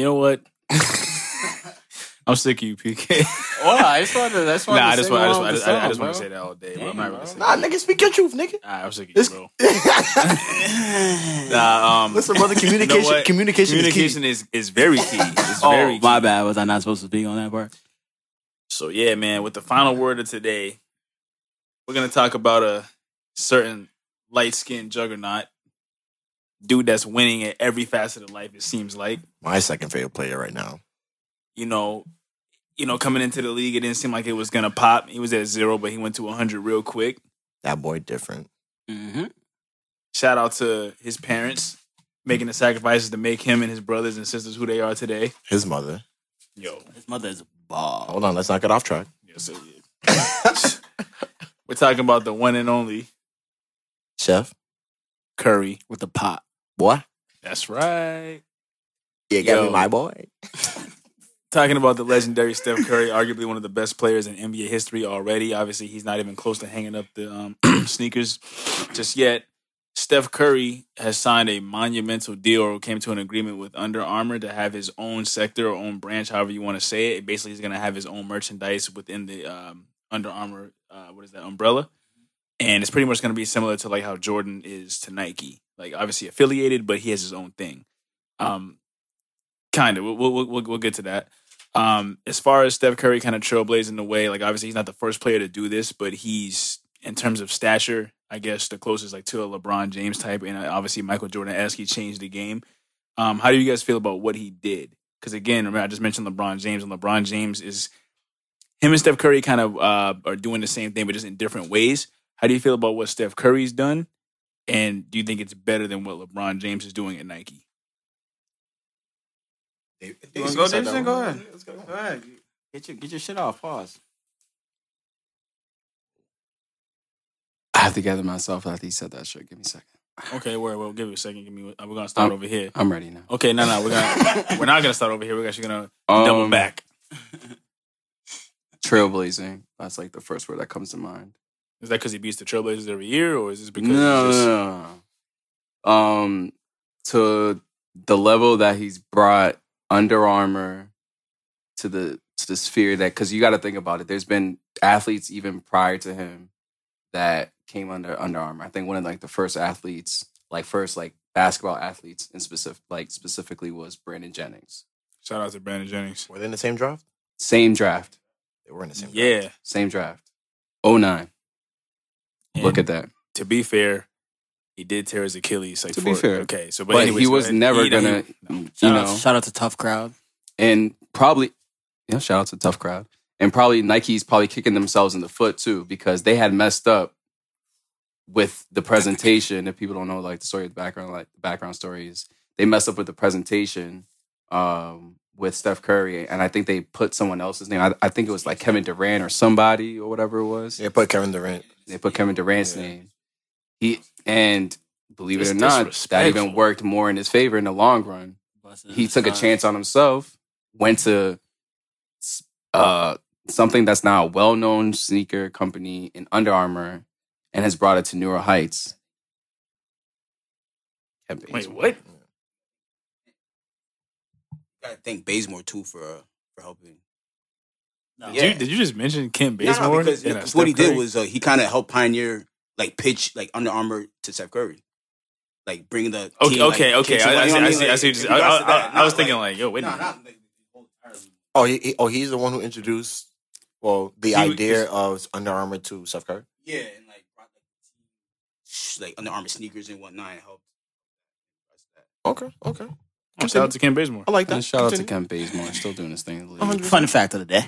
[SPEAKER 10] You
[SPEAKER 1] know what? I'm sick of you, PK.
[SPEAKER 9] Well, I just wanted. That's
[SPEAKER 1] nah, I just want. I just, I just, I just want to say that all day. But I'm not really saying.
[SPEAKER 3] Nah, nigga, speak your truth, nigga.
[SPEAKER 1] Nah, I'm sick of you, bro. Nah, um,
[SPEAKER 3] Listen, brother, communication-
[SPEAKER 1] what?
[SPEAKER 3] communication is key.
[SPEAKER 1] communication is, is very key. It's
[SPEAKER 9] Oh,
[SPEAKER 1] very key.
[SPEAKER 9] my bad. Was I not supposed to be on that part?
[SPEAKER 1] So yeah, man. With the final word of today, we're gonna talk about a certain light skinned juggernaut, dude that's winning at every facet of life. It seems like
[SPEAKER 3] My second favorite player right now.
[SPEAKER 1] you know, you know, coming into the league, it didn't seem like it was gonna pop. He was at zero, but he went to 100 real quick.
[SPEAKER 3] That boy different.
[SPEAKER 9] Mm-hmm.
[SPEAKER 1] Shout out to his parents making the sacrifices to make him and his brothers and sisters who they are today.
[SPEAKER 3] His mother.
[SPEAKER 1] Yo,
[SPEAKER 9] His mother is a ball.
[SPEAKER 3] Hold on, let's not get off track.
[SPEAKER 1] yes, so, yeah. we're talking about the one and only
[SPEAKER 3] Chef.
[SPEAKER 1] Curry.
[SPEAKER 9] with the pot.
[SPEAKER 3] Boy.
[SPEAKER 1] That's right.
[SPEAKER 3] You got
[SPEAKER 1] Yo.
[SPEAKER 3] me, my boy.
[SPEAKER 1] Talking about the legendary Steph Curry, arguably one of the best players in NBA history already. Obviously, he's not even close to hanging up the um, sneakers just yet. Steph Curry has signed a monumental deal or came to an agreement with Under Armour to have his own sector or own branch, however you want to say it. Basically, he's going to have his own merchandise within the um, Under Armour, uh, what is that, umbrella. And it's pretty much going to be similar to like how Jordan is to Nike. Like, obviously affiliated, but he has his own thing. Um, kind of. We'll, we'll, we'll, we'll get to that. Um, as far as Steph Curry kind of trailblazing the way, like obviously he's not the first player to do this, but he's in terms of stature, I guess the closest like to a LeBron James type, and uh, obviously Michael Jordan esque. He changed the game. Um, how do you guys feel about what he did? Because again, remember I just mentioned LeBron James, and LeBron James is him and Steph Curry kind of uh, are doing the same thing, but just in different ways. How do you feel about what Steph Curry's done? And do you think it's better than what LeBron James is doing at Nike?
[SPEAKER 9] You wanna go, Davidson? Go ahead. Go ahead. Get your get your shit off. Pause.
[SPEAKER 2] I have to gather myself after he said that shit. Give me a second.
[SPEAKER 1] Okay, we're, we'll give you a second. Give me. We're gonna start
[SPEAKER 2] Um,
[SPEAKER 1] over here.
[SPEAKER 2] I'm ready now.
[SPEAKER 1] Okay, no, no, we're gonna we're not gonna start over here. We're actually gonna
[SPEAKER 2] Um,
[SPEAKER 1] double back.
[SPEAKER 2] Trailblazing. That's like the first word that comes to mind.
[SPEAKER 1] Is that because he beats the Trailblazers every year, or is this because
[SPEAKER 2] no,
[SPEAKER 1] he's just,
[SPEAKER 2] no, no. Um, to the level that he's brought Under Armour to the to the sphere that because you got to think about it. There's been athletes even prior to him that came under Under Armour. I think one of like the first athletes, like first like basketball athletes in specific, like specifically was Brandon Jennings.
[SPEAKER 1] shout out to Brandon Jennings?
[SPEAKER 3] Were they in the same draft?
[SPEAKER 2] Same draft,
[SPEAKER 3] They were in the same draft.
[SPEAKER 1] Yeah.
[SPEAKER 2] same draft. 09. Look at that.
[SPEAKER 1] To be fair, he did tear his Achilles. Like
[SPEAKER 2] To be
[SPEAKER 1] for-
[SPEAKER 2] fair.
[SPEAKER 1] okay. So, but,
[SPEAKER 2] But,
[SPEAKER 1] anyways,
[SPEAKER 2] he was
[SPEAKER 1] ahead.
[SPEAKER 2] never
[SPEAKER 1] He- he-
[SPEAKER 2] gonna,
[SPEAKER 1] no.
[SPEAKER 2] you
[SPEAKER 9] Shout
[SPEAKER 2] know,
[SPEAKER 9] out, shout out to Tough Crowd.
[SPEAKER 2] and probably yeah, shout out to Tough Crowd. And probably Nike's probably kicking themselves in the foot too because they had messed up with the presentation. If people don't know like the story of the background, like the background stories, they messed up with the presentation um, with Steph Curry, and I think they put someone else's name. I, I think it was like Kevin Durant or somebody or whatever it was.
[SPEAKER 3] They put Kevin Durant.
[SPEAKER 2] They put Kevin Durant's
[SPEAKER 3] Yeah.
[SPEAKER 2] name. He and believe it or not, that even worked more in his favor in the long run he took a chance on himself, went to uh, something that's now a well known sneaker company in Under Armour and has brought it to newer heights.
[SPEAKER 1] Wait, what?
[SPEAKER 8] I thank Bazemore too for uh, for helping.
[SPEAKER 9] No.
[SPEAKER 1] Did, you, did you just mention Kim
[SPEAKER 8] No, no, because
[SPEAKER 1] in a
[SPEAKER 8] what he
[SPEAKER 1] Steph
[SPEAKER 8] did was uh, he kind of helped pioneer like pitch like Under Armour to Steph Curry, like bringing the
[SPEAKER 1] Okay,
[SPEAKER 8] team, like,
[SPEAKER 1] okay, okay.
[SPEAKER 8] kicks and
[SPEAKER 1] I, I,
[SPEAKER 8] what-
[SPEAKER 1] see,
[SPEAKER 8] you
[SPEAKER 1] I, see, I
[SPEAKER 8] mean?
[SPEAKER 1] see.
[SPEAKER 8] Like,
[SPEAKER 1] what
[SPEAKER 8] in
[SPEAKER 1] you- I,
[SPEAKER 8] regards
[SPEAKER 1] I,
[SPEAKER 8] that,
[SPEAKER 1] I, I was
[SPEAKER 8] not
[SPEAKER 1] thinking like, yo, wait a
[SPEAKER 8] no,
[SPEAKER 1] minute.
[SPEAKER 8] not like, entirely.
[SPEAKER 3] Oh, he, he- oh, he's the one who introduced well the
[SPEAKER 1] He-
[SPEAKER 3] idea of Under Armour to Steph Curry.
[SPEAKER 8] Yeah, and like brought like the team, like Under Armour sneakers and whatnot and helped.
[SPEAKER 3] Okay, okay.
[SPEAKER 1] Shout out to Kim Bazemore.
[SPEAKER 3] I like that.
[SPEAKER 2] And shout out to
[SPEAKER 3] Continue.
[SPEAKER 2] Ken Bazemore, still doing his thing. in the league.
[SPEAKER 3] 100.
[SPEAKER 9] Fun fact of the day.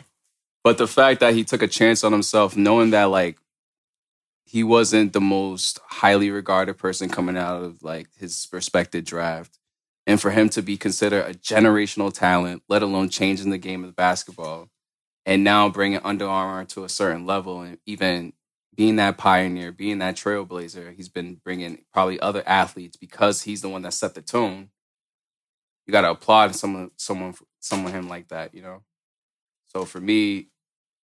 [SPEAKER 2] But the fact that he took a chance on himself, knowing that like he wasn't the most highly regarded person coming out of like his respected draft, and for him to be considered a generational talent, let alone changing the game of basketball, and now bringing Under Armour to a certain level, and even being that pioneer, being that trailblazer, he's been bringing probably other athletes because he's the one that set the tone. You got to applaud someone, someone, someone him like that, you know. So for me,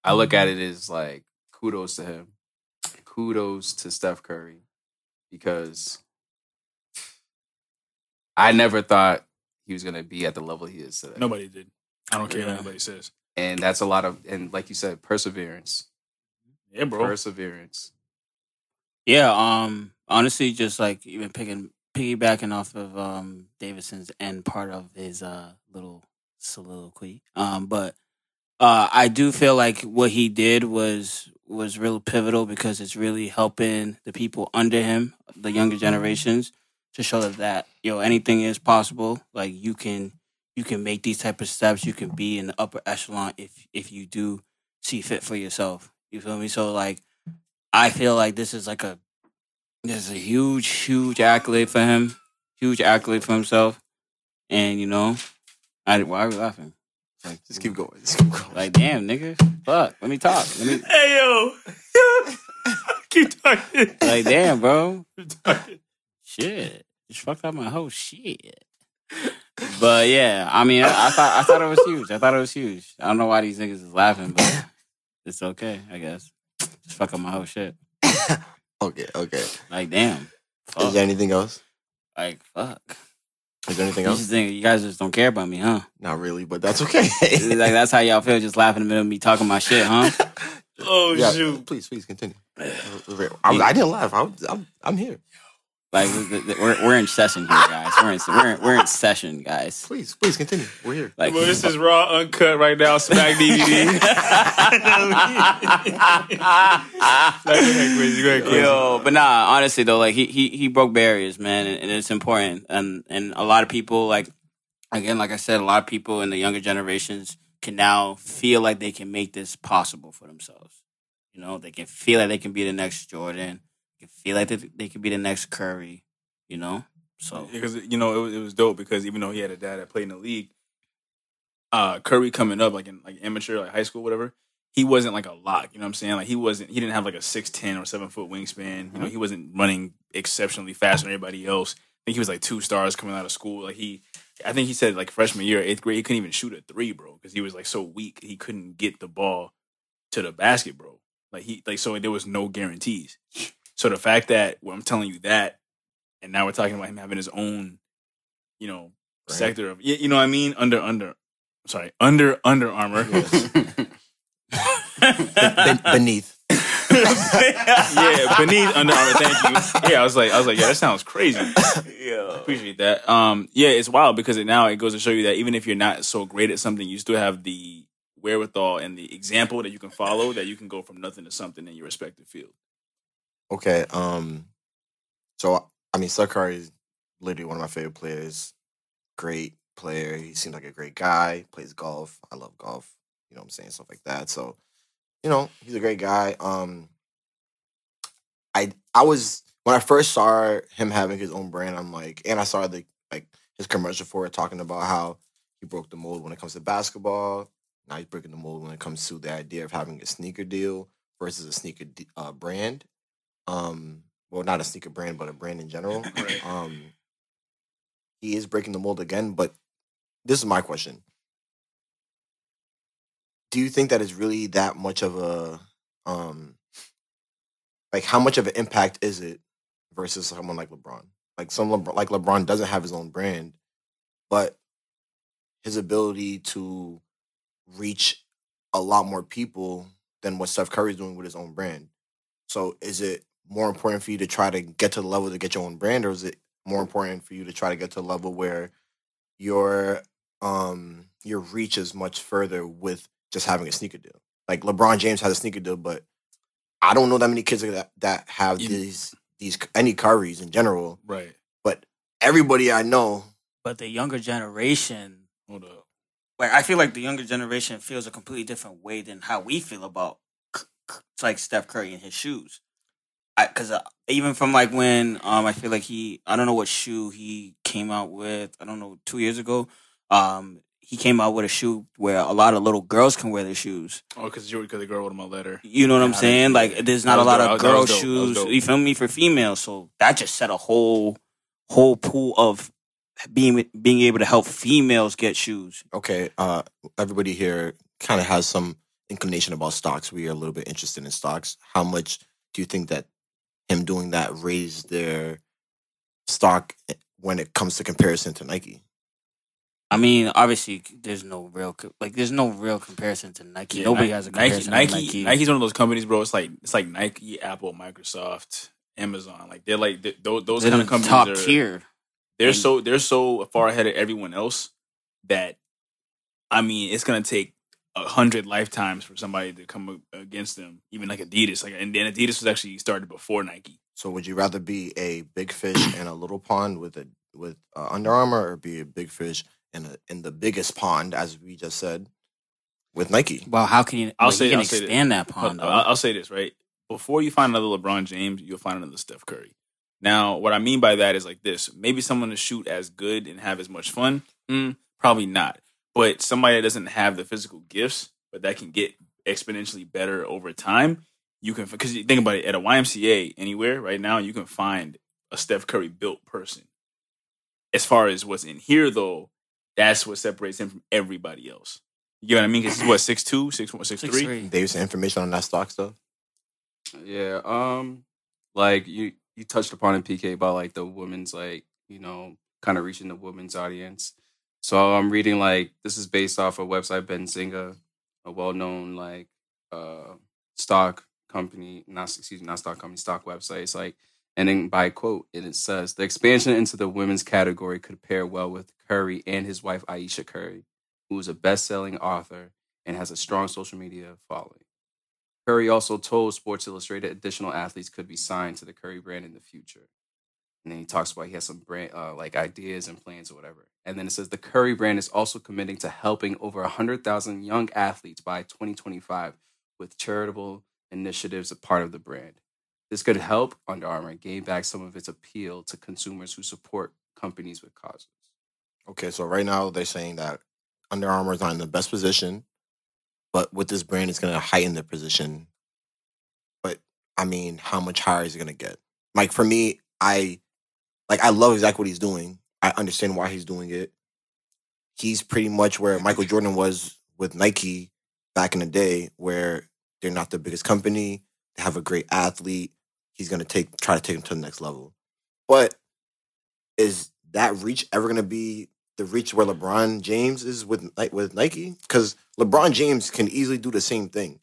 [SPEAKER 2] I look at it as like kudos to him, kudos to Steph Curry. because I never thought he was gonna be at the level he is today.
[SPEAKER 1] Nobody did. I don't care
[SPEAKER 9] Yeah.
[SPEAKER 1] what anybody says.
[SPEAKER 2] And that's a lot of and like you said, perseverance.
[SPEAKER 1] Yeah, bro.
[SPEAKER 2] Perseverance.
[SPEAKER 9] Yeah, um, honestly, just like even picking piggybacking off of um Davidson's end part of his uh little soliloquy. Um, but uh, I do feel like what he did was was real pivotal because it's really helping the people under him, the younger generations, to show that that yo anything is possible. Like you can you can make these type of steps. You can be in the upper echelon if if you do see fit for yourself. You feel me? So like I feel like this is like a this is a huge, huge accolade for him. Huge accolade for himself. And you know, I why are we laughing?
[SPEAKER 3] Like, just keep going. Just keep going.
[SPEAKER 9] Like, damn, nigga. Fuck. Let me talk. Let me
[SPEAKER 1] Hey yo, keep talking.
[SPEAKER 9] like damn, bro.
[SPEAKER 1] Keep talking.
[SPEAKER 9] Shit. Just fucked up my whole shit. But yeah, I mean, I, I thought I thought it was huge. I thought it was huge. I don't know why these niggas is laughing, but it's okay, I guess. Just fuck up my whole shit.
[SPEAKER 3] Okay, okay.
[SPEAKER 9] Like, damn.
[SPEAKER 3] Is there anything else?
[SPEAKER 9] Like, fuck.
[SPEAKER 3] Is there anything else?
[SPEAKER 9] just think you guys just don't care about me, huh?
[SPEAKER 3] Not really, but that's okay.
[SPEAKER 9] like that's how y'all feel, just laughing in the middle of me talking my shit, huh?
[SPEAKER 1] Oh
[SPEAKER 3] yeah,
[SPEAKER 1] shoot.
[SPEAKER 3] please, please continue. I, I didn't laugh. I, was- I'm, I'm here.
[SPEAKER 9] Like we- we- we're we're in session here, guys. We're in we're in, we're in session, guys.
[SPEAKER 3] Please, please continue. We're here.
[SPEAKER 9] Like
[SPEAKER 1] Well, this is raw, uncut right now. Smack DVD. Like, go ahead, crazy. Go ahead, crazy.
[SPEAKER 9] Yo, but nah, honestly though, like he he he broke barriers, man, and, and it's important. And and a lot of people, like again, like I said, a lot of people in the younger generations can now feel like they can make this possible for themselves. You know, they can feel like they can be the next Jordan. Feel like they, they can be the next Curry. You know, so
[SPEAKER 1] because you know it was, it was dope because even though he had a dad that played in the league, uh, Curry coming up like in like amateur like high school whatever, he wasn't like a lock. You know what I'm saying? Like he wasn't he didn't have like a six ten or seven foot wingspan. You know he wasn't running exceptionally fast than everybody else. I think he was like two stars coming out of school. Like he, I think he said like freshman year eighth grade he couldn't even shoot a three, bro, because he was like so weak he couldn't get the ball to the basket, bro. Like he like so there was no guarantees. So the fact that well, I'm telling you that, and now we're talking about him having his own, you know,
[SPEAKER 3] Right.
[SPEAKER 1] sector of you you know what I mean under under, sorry under Under Armour.
[SPEAKER 3] Ben- beneath.
[SPEAKER 1] yeah, beneath Under Armour. Thank you. Yeah, I was like, I was like, yeah, that sounds crazy.
[SPEAKER 9] yeah,
[SPEAKER 1] Appreciate that. Um, yeah, it's wild because it now it goes to show you that even if you're not so great at something, you still have the wherewithal and the example that you can follow that you can go from nothing to something in your respective field.
[SPEAKER 3] Okay. Um. So I mean, Steph is literally one of my favorite players. Great player. He seems like a great guy. Plays golf. I love golf. You know what I'm saying? Stuff like that. So, you know, he's a great guy. Um. I I was when I first saw him having his own brand. I'm like, and I saw the like his commercial for it talking about how he broke the mold when it comes to basketball. Now he's breaking the mold when it comes to the idea of having a sneaker deal versus a sneaker d- uh, brand um well not a sneaker brand but a brand in general um he is breaking the mold again but this is my question. Do you think that is really that much of a um like how much of an impact is it versus someone like lebron? Like some LeBron, like lebron doesn't have his own brand but his ability to reach a lot more people than what Steph Curry's doing with his own brand. So is it more important for you to try to get to the level to get your own brand, or is it more important for you to try to get to a level where your um your reach is much further with just having a sneaker deal? Like LeBron James has a sneaker deal, but I don't know that many kids that that have
[SPEAKER 1] You-
[SPEAKER 3] these these any Currys in general.
[SPEAKER 1] Right.
[SPEAKER 3] But everybody I know,
[SPEAKER 9] but the younger generation
[SPEAKER 1] Hold up.
[SPEAKER 9] like I feel like the younger generation feels a completely different way than how we feel about c- c- like Steph Curry and his shoes. Because uh, even from like when um I feel like he I don't know what shoe he came out with I don't know two years ago um he came out with a shoe where a lot of little girls can wear their shoes.
[SPEAKER 1] Oh, because you because the girl wrote him a letter.
[SPEAKER 9] You know what I'm saying? Like there's not a lot
[SPEAKER 1] dope.
[SPEAKER 9] of girl
[SPEAKER 1] was
[SPEAKER 9] shoes.
[SPEAKER 1] dope.
[SPEAKER 9] You feel me for females? So that just set a whole whole pool of being being able to help females get shoes.
[SPEAKER 3] okay, uh, everybody here kind of has some inclination about stocks. We are a little bit interested in stocks. How much do you think that him doing that raise their stock eh, when it comes to comparison to Nike?
[SPEAKER 9] I mean, obviously, there's no real like there's no real comparison to Nike.
[SPEAKER 1] Yeah,
[SPEAKER 9] Nobody
[SPEAKER 1] Ni-
[SPEAKER 9] has a
[SPEAKER 1] Nike.
[SPEAKER 9] comparison.
[SPEAKER 1] Nike,
[SPEAKER 9] to Nike.
[SPEAKER 1] Nike's one of those companies, bro. It's like it's like Nike, Apple, Microsoft, Amazon. Like they're like th- those those
[SPEAKER 9] They're
[SPEAKER 1] kind of
[SPEAKER 9] the
[SPEAKER 1] companies
[SPEAKER 9] top
[SPEAKER 1] are,
[SPEAKER 9] tier.
[SPEAKER 1] They're
[SPEAKER 9] And-
[SPEAKER 1] so they're so far ahead of everyone else that I mean, it's gonna take a hundred lifetimes for somebody to come against them. Even like Adidas, like and then Adidas was actually started before Nike.
[SPEAKER 3] So would you rather be a big fish in a little pond with a with uh, Under Armour, or be a big fish in a in the biggest pond, as we just said, with Nike?
[SPEAKER 9] Well, how can you?
[SPEAKER 1] I'll
[SPEAKER 9] I'll
[SPEAKER 1] say-
[SPEAKER 9] you can
[SPEAKER 1] I'll say this.
[SPEAKER 9] expand that pond.
[SPEAKER 1] I'll. I'll say this right before you find another LeBron James, you'll find another Steph Curry. Now, what I mean by that is like this: maybe someone to shoot as good and have as much fun, mm, probably not. But somebody that doesn't have the physical gifts, but that can get exponentially better over time, you can. Because you think about it, at a YMCA anywhere right now, you can find a Steph Curry built person. As far as what's in here, though, that's what separates him from everybody else. You know what I mean? Because he's what six two, six one, six three.
[SPEAKER 9] 6'3".
[SPEAKER 3] David, some information on that stock stuff.
[SPEAKER 2] Yeah, um, like you you touched upon in PK about like the women's like you know kind of reaching the women's audience. So I'm reading like this is based off a website Benzinga, a well known like uh stock company, not excuse me, not stock company, stock website. It's like and then by quote, and it says the expansion into the women's category could pair well with Curry and his wife Ayesha Curry, who is a best selling author and has a strong social media following. Curry also told Sports Illustrated additional athletes could be signed to the Curry brand in the future. And then he talks about he has some brand uh, like ideas and plans or whatever. And then it says the Curry brand is also committing to helping over 100,000 young athletes by 2025 with charitable initiatives a part of the brand. This could help Under Armour gain back some of its appeal to consumers who support companies with causes.
[SPEAKER 3] Okay, so right now they're saying that Under Armour is not in the best position, but with this brand, it's going to heighten their position. But I mean, how much higher is it going to get? Like for me, I like I love exactly what he's doing. I understand why he's doing it. He's pretty much where Michael Jordan was with Nike back in the day, where they're not the biggest company. They have a great athlete. He's going to take try to take him to the next level. But is that reach ever going to be the reach where LeBron James is with with Nike? Because LeBron James can easily do the same thing.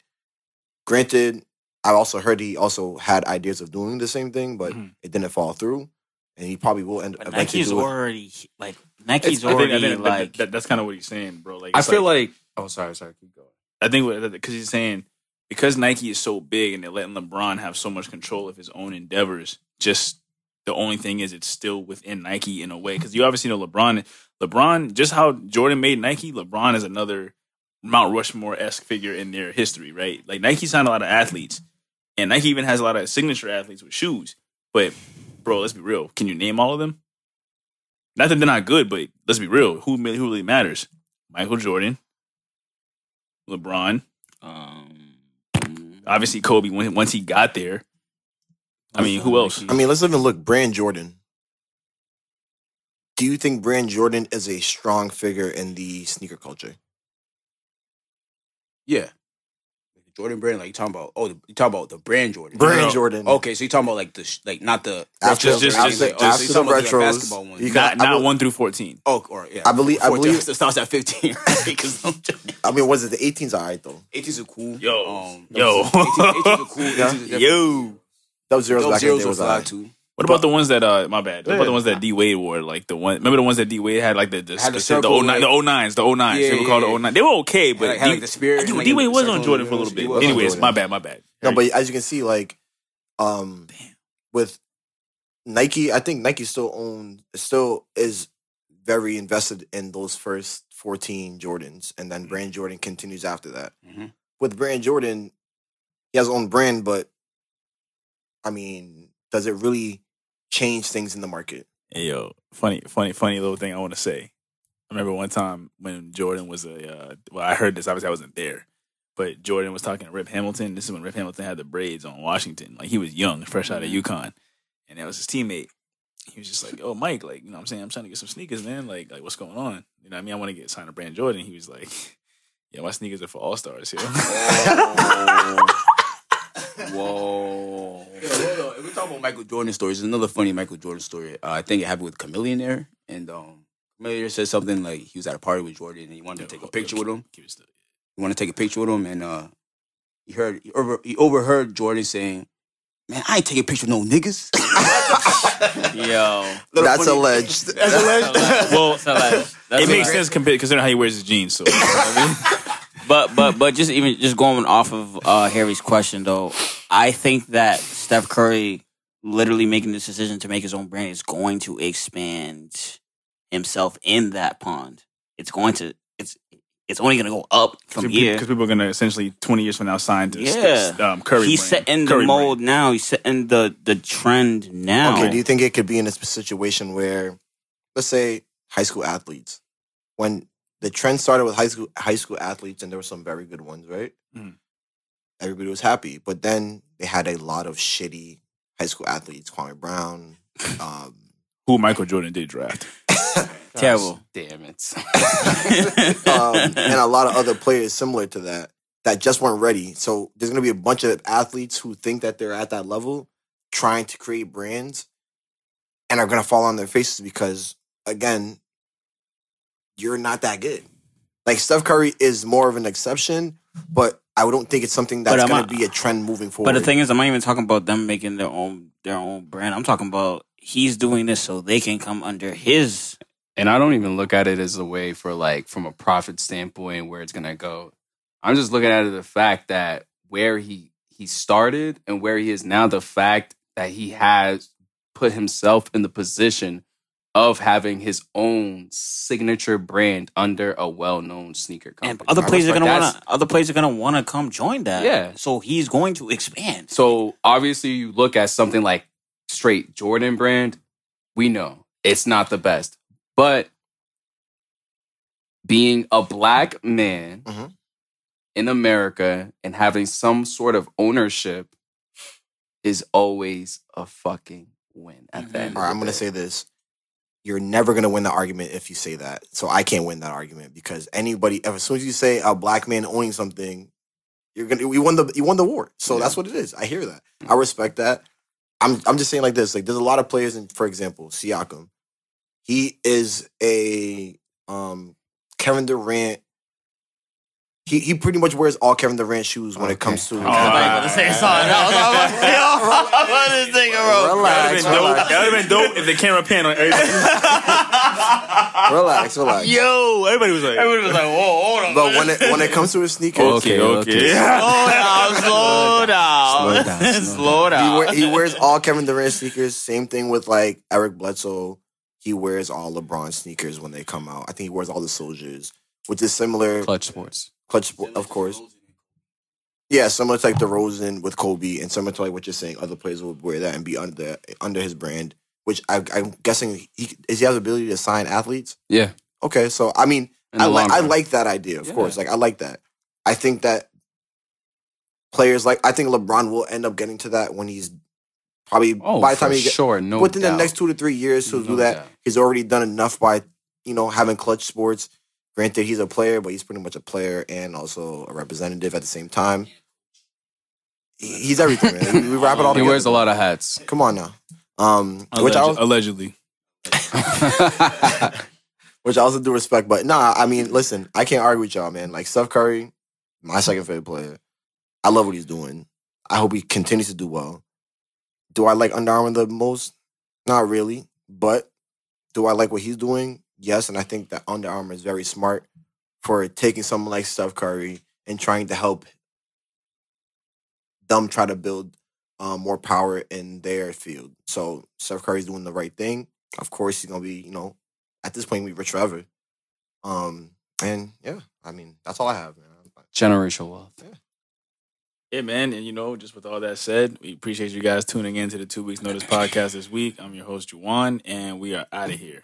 [SPEAKER 3] Granted, I also heard he also had ideas of doing the same thing, but
[SPEAKER 1] Mhm.
[SPEAKER 3] it didn't fall through, and he probably will end
[SPEAKER 9] But
[SPEAKER 3] eventually
[SPEAKER 9] Nike's already like Nike's
[SPEAKER 1] I think-
[SPEAKER 9] already
[SPEAKER 1] I think that-
[SPEAKER 9] like
[SPEAKER 1] that- that's kind of what he's saying, bro. Like
[SPEAKER 2] I
[SPEAKER 1] it's
[SPEAKER 2] feel like, oh sorry, sorry, keep going.
[SPEAKER 1] I think because he's saying because Nike is so big and they're letting LeBron have so much control of his own endeavors. Just the only thing is it's still within Nike in a way because you obviously know LeBron. LeBron, just how Jordan made Nike, LeBron is another Mount Rushmore esque figure in their history, right? Like Nike signed a lot of athletes, and Nike even has a lot of signature athletes with shoes. But bro, let's be real. Can you name all of them? Not that they're not good, but let's be real. Who really- who really matters? Michael Jordan, LeBron,
[SPEAKER 9] um,
[SPEAKER 1] obviously Kobe when, once he got there. I mean, who else?
[SPEAKER 3] I mean, let's even look. Brand Jordan. Do you think Brand Jordan is a strong figure in the sneaker culture?
[SPEAKER 8] Yeah. The Jordan brand, like you talking about? Oh, the, you talking about the brand Jordan?
[SPEAKER 3] Brand
[SPEAKER 1] no.
[SPEAKER 3] Jordan.
[SPEAKER 8] Okay, so you talking about like the sh- like not the
[SPEAKER 3] After-
[SPEAKER 8] retros or
[SPEAKER 1] just-
[SPEAKER 8] anything,
[SPEAKER 1] just-
[SPEAKER 8] like,
[SPEAKER 1] just-
[SPEAKER 8] oh, so
[SPEAKER 3] after
[SPEAKER 8] you
[SPEAKER 3] the
[SPEAKER 8] talking about the
[SPEAKER 3] retros,
[SPEAKER 8] basketball ones?
[SPEAKER 3] you
[SPEAKER 1] not not
[SPEAKER 3] bel-
[SPEAKER 1] one through fourteen.
[SPEAKER 8] Oh, or yeah.
[SPEAKER 3] I believe- I
[SPEAKER 8] 14
[SPEAKER 3] believe-
[SPEAKER 8] it starts at fifteen. Right? Because
[SPEAKER 3] I mean, was it the 18s? All right, though.
[SPEAKER 8] 80s are cool.
[SPEAKER 1] Yo.
[SPEAKER 8] um,
[SPEAKER 1] Yo.
[SPEAKER 8] 80s, 80s are cool.
[SPEAKER 3] Yeah.
[SPEAKER 8] are
[SPEAKER 1] Yo.
[SPEAKER 3] Those zeros
[SPEAKER 8] Those
[SPEAKER 3] back in the day
[SPEAKER 8] are
[SPEAKER 3] was all
[SPEAKER 8] fly
[SPEAKER 3] right.
[SPEAKER 8] too.
[SPEAKER 1] What about the ones that uh my bad? What about the ones that D Wade wore? Like the one remember the ones that D Wade had like the the,
[SPEAKER 8] Had the
[SPEAKER 1] the,
[SPEAKER 8] circle,
[SPEAKER 1] 09,
[SPEAKER 8] like-
[SPEAKER 1] the 09s, the 09s.
[SPEAKER 8] Yeah,
[SPEAKER 1] they were called
[SPEAKER 8] yeah,
[SPEAKER 1] the 09. They were okay, but
[SPEAKER 8] Had, like, had, like, the spirit. like,
[SPEAKER 1] D Wade
[SPEAKER 8] the
[SPEAKER 1] was on Jordan for a little bit.
[SPEAKER 8] he was on
[SPEAKER 1] Anyways,
[SPEAKER 3] Jordan.
[SPEAKER 1] my bad, my bad.
[SPEAKER 3] No, but as you can see, like, um, with Nike, I think Nike still owns, still is very invested in those first 14 Jordans, and then Brand Jordan continues after that.
[SPEAKER 8] Mhm.
[SPEAKER 3] With Brand Jordan, he has his own brand, but I mean, does it really change things in the market?
[SPEAKER 1] Hey, yo, funny, funny, funny little thing I want to say. I remember one time when Jordan was a, uh, well, I heard this. Obviously, I wasn't there, but Jordan was talking to Rip Hamilton. This is when Rip Hamilton had the braids on Washington. Like he was young, fresh out of UConn, and that was his teammate. He was just like, "Oh, Mike, like you know, what I'm saying, I'm trying to get some sneakers, man. Like, like what's going on? You know, what I mean, I want to get signed to Brand Jordan." He was like, "Yeah, my sneakers are for all stars here."
[SPEAKER 2] Whoa.
[SPEAKER 8] Yo, talking about Michael Jordan stories. There's another funny Michael Jordan story. Uh, I think it happened with Chamillionaire, and um, Chamillionaire said something like he was at a party with Jordan and he wanted to take a picture with him.
[SPEAKER 1] Keep it.
[SPEAKER 8] He wanted to take a picture with him, and uh, he heard he, over, he overheard Jordan saying, "Man, I ain't taking a picture with no niggas."
[SPEAKER 9] Yo.
[SPEAKER 3] That's alleged.
[SPEAKER 1] Well,
[SPEAKER 9] So, like, that's
[SPEAKER 1] it makes
[SPEAKER 9] a-
[SPEAKER 1] sense compared considering how he wears his jeans. So, you know I mean?
[SPEAKER 9] But but but just even just going off of uh, Harry's question though, I think that Steph Curry literally making this decision to make his own brand is going to expand himself in that pond. It's going to it's it's only going to go up from here.
[SPEAKER 1] because people are going to essentially twenty years from now sign to
[SPEAKER 9] Yeah.
[SPEAKER 1] um, Curry.
[SPEAKER 9] He's
[SPEAKER 1] brand.
[SPEAKER 9] setting the
[SPEAKER 1] Curry
[SPEAKER 9] mold now. He's setting the the trend now.
[SPEAKER 3] Okay, do you think it could be in a situation where, let's say, high school athletes, when the trend started with high school high school athletes, and there were some very good ones, right?
[SPEAKER 1] Mhm.
[SPEAKER 3] Everybody was happy, but then they had a lot of shitty high school athletes, Kwame Brown. Um,
[SPEAKER 1] Who Michael Jordan did draft.
[SPEAKER 9] Terrible.
[SPEAKER 2] Damn it.
[SPEAKER 3] um, and a lot of other players similar to that that just weren't ready. So there's going to be a bunch of athletes who think that they're at that level, trying to create brands, and are going to fall on their faces because, again, you're not that good. Like Steph Curry is more of an exception, but I don't think it's something
[SPEAKER 9] But
[SPEAKER 3] that's
[SPEAKER 9] I'm
[SPEAKER 3] going to be a trend moving forward.
[SPEAKER 9] But the thing is, I'm not even talking about them making their own their own brand. I'm talking about he's doing this so they can come under his.
[SPEAKER 2] And I don't even look at it as a way for like from a profit standpoint where it's gonna go. I'm just looking at it the fact that where he he started and where he is now, the fact that he has put himself in the position of having his own signature brand under a well-known sneaker company.
[SPEAKER 9] And other players are gonna
[SPEAKER 2] that's-
[SPEAKER 9] want to. Other players are gonna want to come join that.
[SPEAKER 2] Yeah.
[SPEAKER 9] So he's going to expand.
[SPEAKER 2] So obviously, you look at something like straight Jordan brand. We know it's not the best, but being a black man
[SPEAKER 3] Mhm.
[SPEAKER 2] in America and having some sort of ownership is always a fucking win. At the
[SPEAKER 9] Mhm.
[SPEAKER 2] end,
[SPEAKER 3] All right, I'm going to say this. You're never going to win the argument if you say that. So I can't win that argument because anybody, as soon as you say a black man owning something, you're going to, you won the, you won the war. So
[SPEAKER 2] Yeah.
[SPEAKER 3] that's what it is. I hear that. I respect that. I'm, I'm just saying like this, like there's a lot of players in, for example, Siakam. He is a, um, Kevin Durant. He, he pretty much wears all Kevin Durant shoes when it comes to.
[SPEAKER 2] Oh,
[SPEAKER 1] I was about to say something
[SPEAKER 3] Relax,
[SPEAKER 1] That would
[SPEAKER 3] relax.
[SPEAKER 1] have been dope if the camera pan on everybody.
[SPEAKER 3] relax, relax.
[SPEAKER 1] Yo, everybody was like,
[SPEAKER 9] Everybody was like, "Whoa, hold on."
[SPEAKER 3] But when it when it comes to his sneakers,
[SPEAKER 1] okay, okay.
[SPEAKER 2] okay.
[SPEAKER 9] slow down, slow down,
[SPEAKER 2] Slow down, slow
[SPEAKER 9] slow
[SPEAKER 3] he, wear, he wears all Kevin Durant sneakers. Same thing with like Eric Bledsoe. He wears all LeBron sneakers when they come out. I think he wears all the soldiers, which is similar.
[SPEAKER 2] Clutch Sports.
[SPEAKER 3] Clutch, of course. Yeah, similar to like DeRozan with Kobe, and similar to like what you're saying. Other players would wear that and be under under his brand. Which I, I'm guessing he is he has the ability to sign athletes.
[SPEAKER 2] Yeah,
[SPEAKER 3] Okay, so I mean, I like I like that idea, of
[SPEAKER 2] Yeah.
[SPEAKER 3] course. Like I like that. I think that players like I think LeBron will end up getting to that when he's probably
[SPEAKER 2] Oh,
[SPEAKER 3] by the time he get
[SPEAKER 2] sure, no
[SPEAKER 3] within
[SPEAKER 2] doubt.
[SPEAKER 3] the next two to three years to
[SPEAKER 2] No
[SPEAKER 3] do that.
[SPEAKER 2] doubt.
[SPEAKER 3] He's already done enough by you know having clutch sports. Granted, he's a player, but he's pretty much a player and also a representative at the same time. He's everything, man. We, we wrap it all
[SPEAKER 2] He
[SPEAKER 3] together.
[SPEAKER 2] wears a lot of hats.
[SPEAKER 3] Come on now. Um, which I
[SPEAKER 1] Alleged- allegedly.
[SPEAKER 3] which I also do respect. But nah, I mean, listen, I can't argue with y'all, man. Like Steph Curry, my second favorite player. I love what he's doing. I hope he continues to do well. Do I like Under Armour the most? Not really, but do I like what he's doing? Yes, and I think that Under Armour is very smart for taking someone like Steph Curry and trying to help them try to build um, more power in their field. So Steph Curry's doing the right thing. Of course, he's gonna be, you know, at this point, be rich forever. Um, and yeah, I mean, that's all I have, man.
[SPEAKER 2] Generational wealth. Yeah.
[SPEAKER 1] Yeah, man. And you know, just with all that said, we appreciate you guys tuning in to the Two Weeks Notice podcast this week. I'm your host, Juwan, and we are out of here.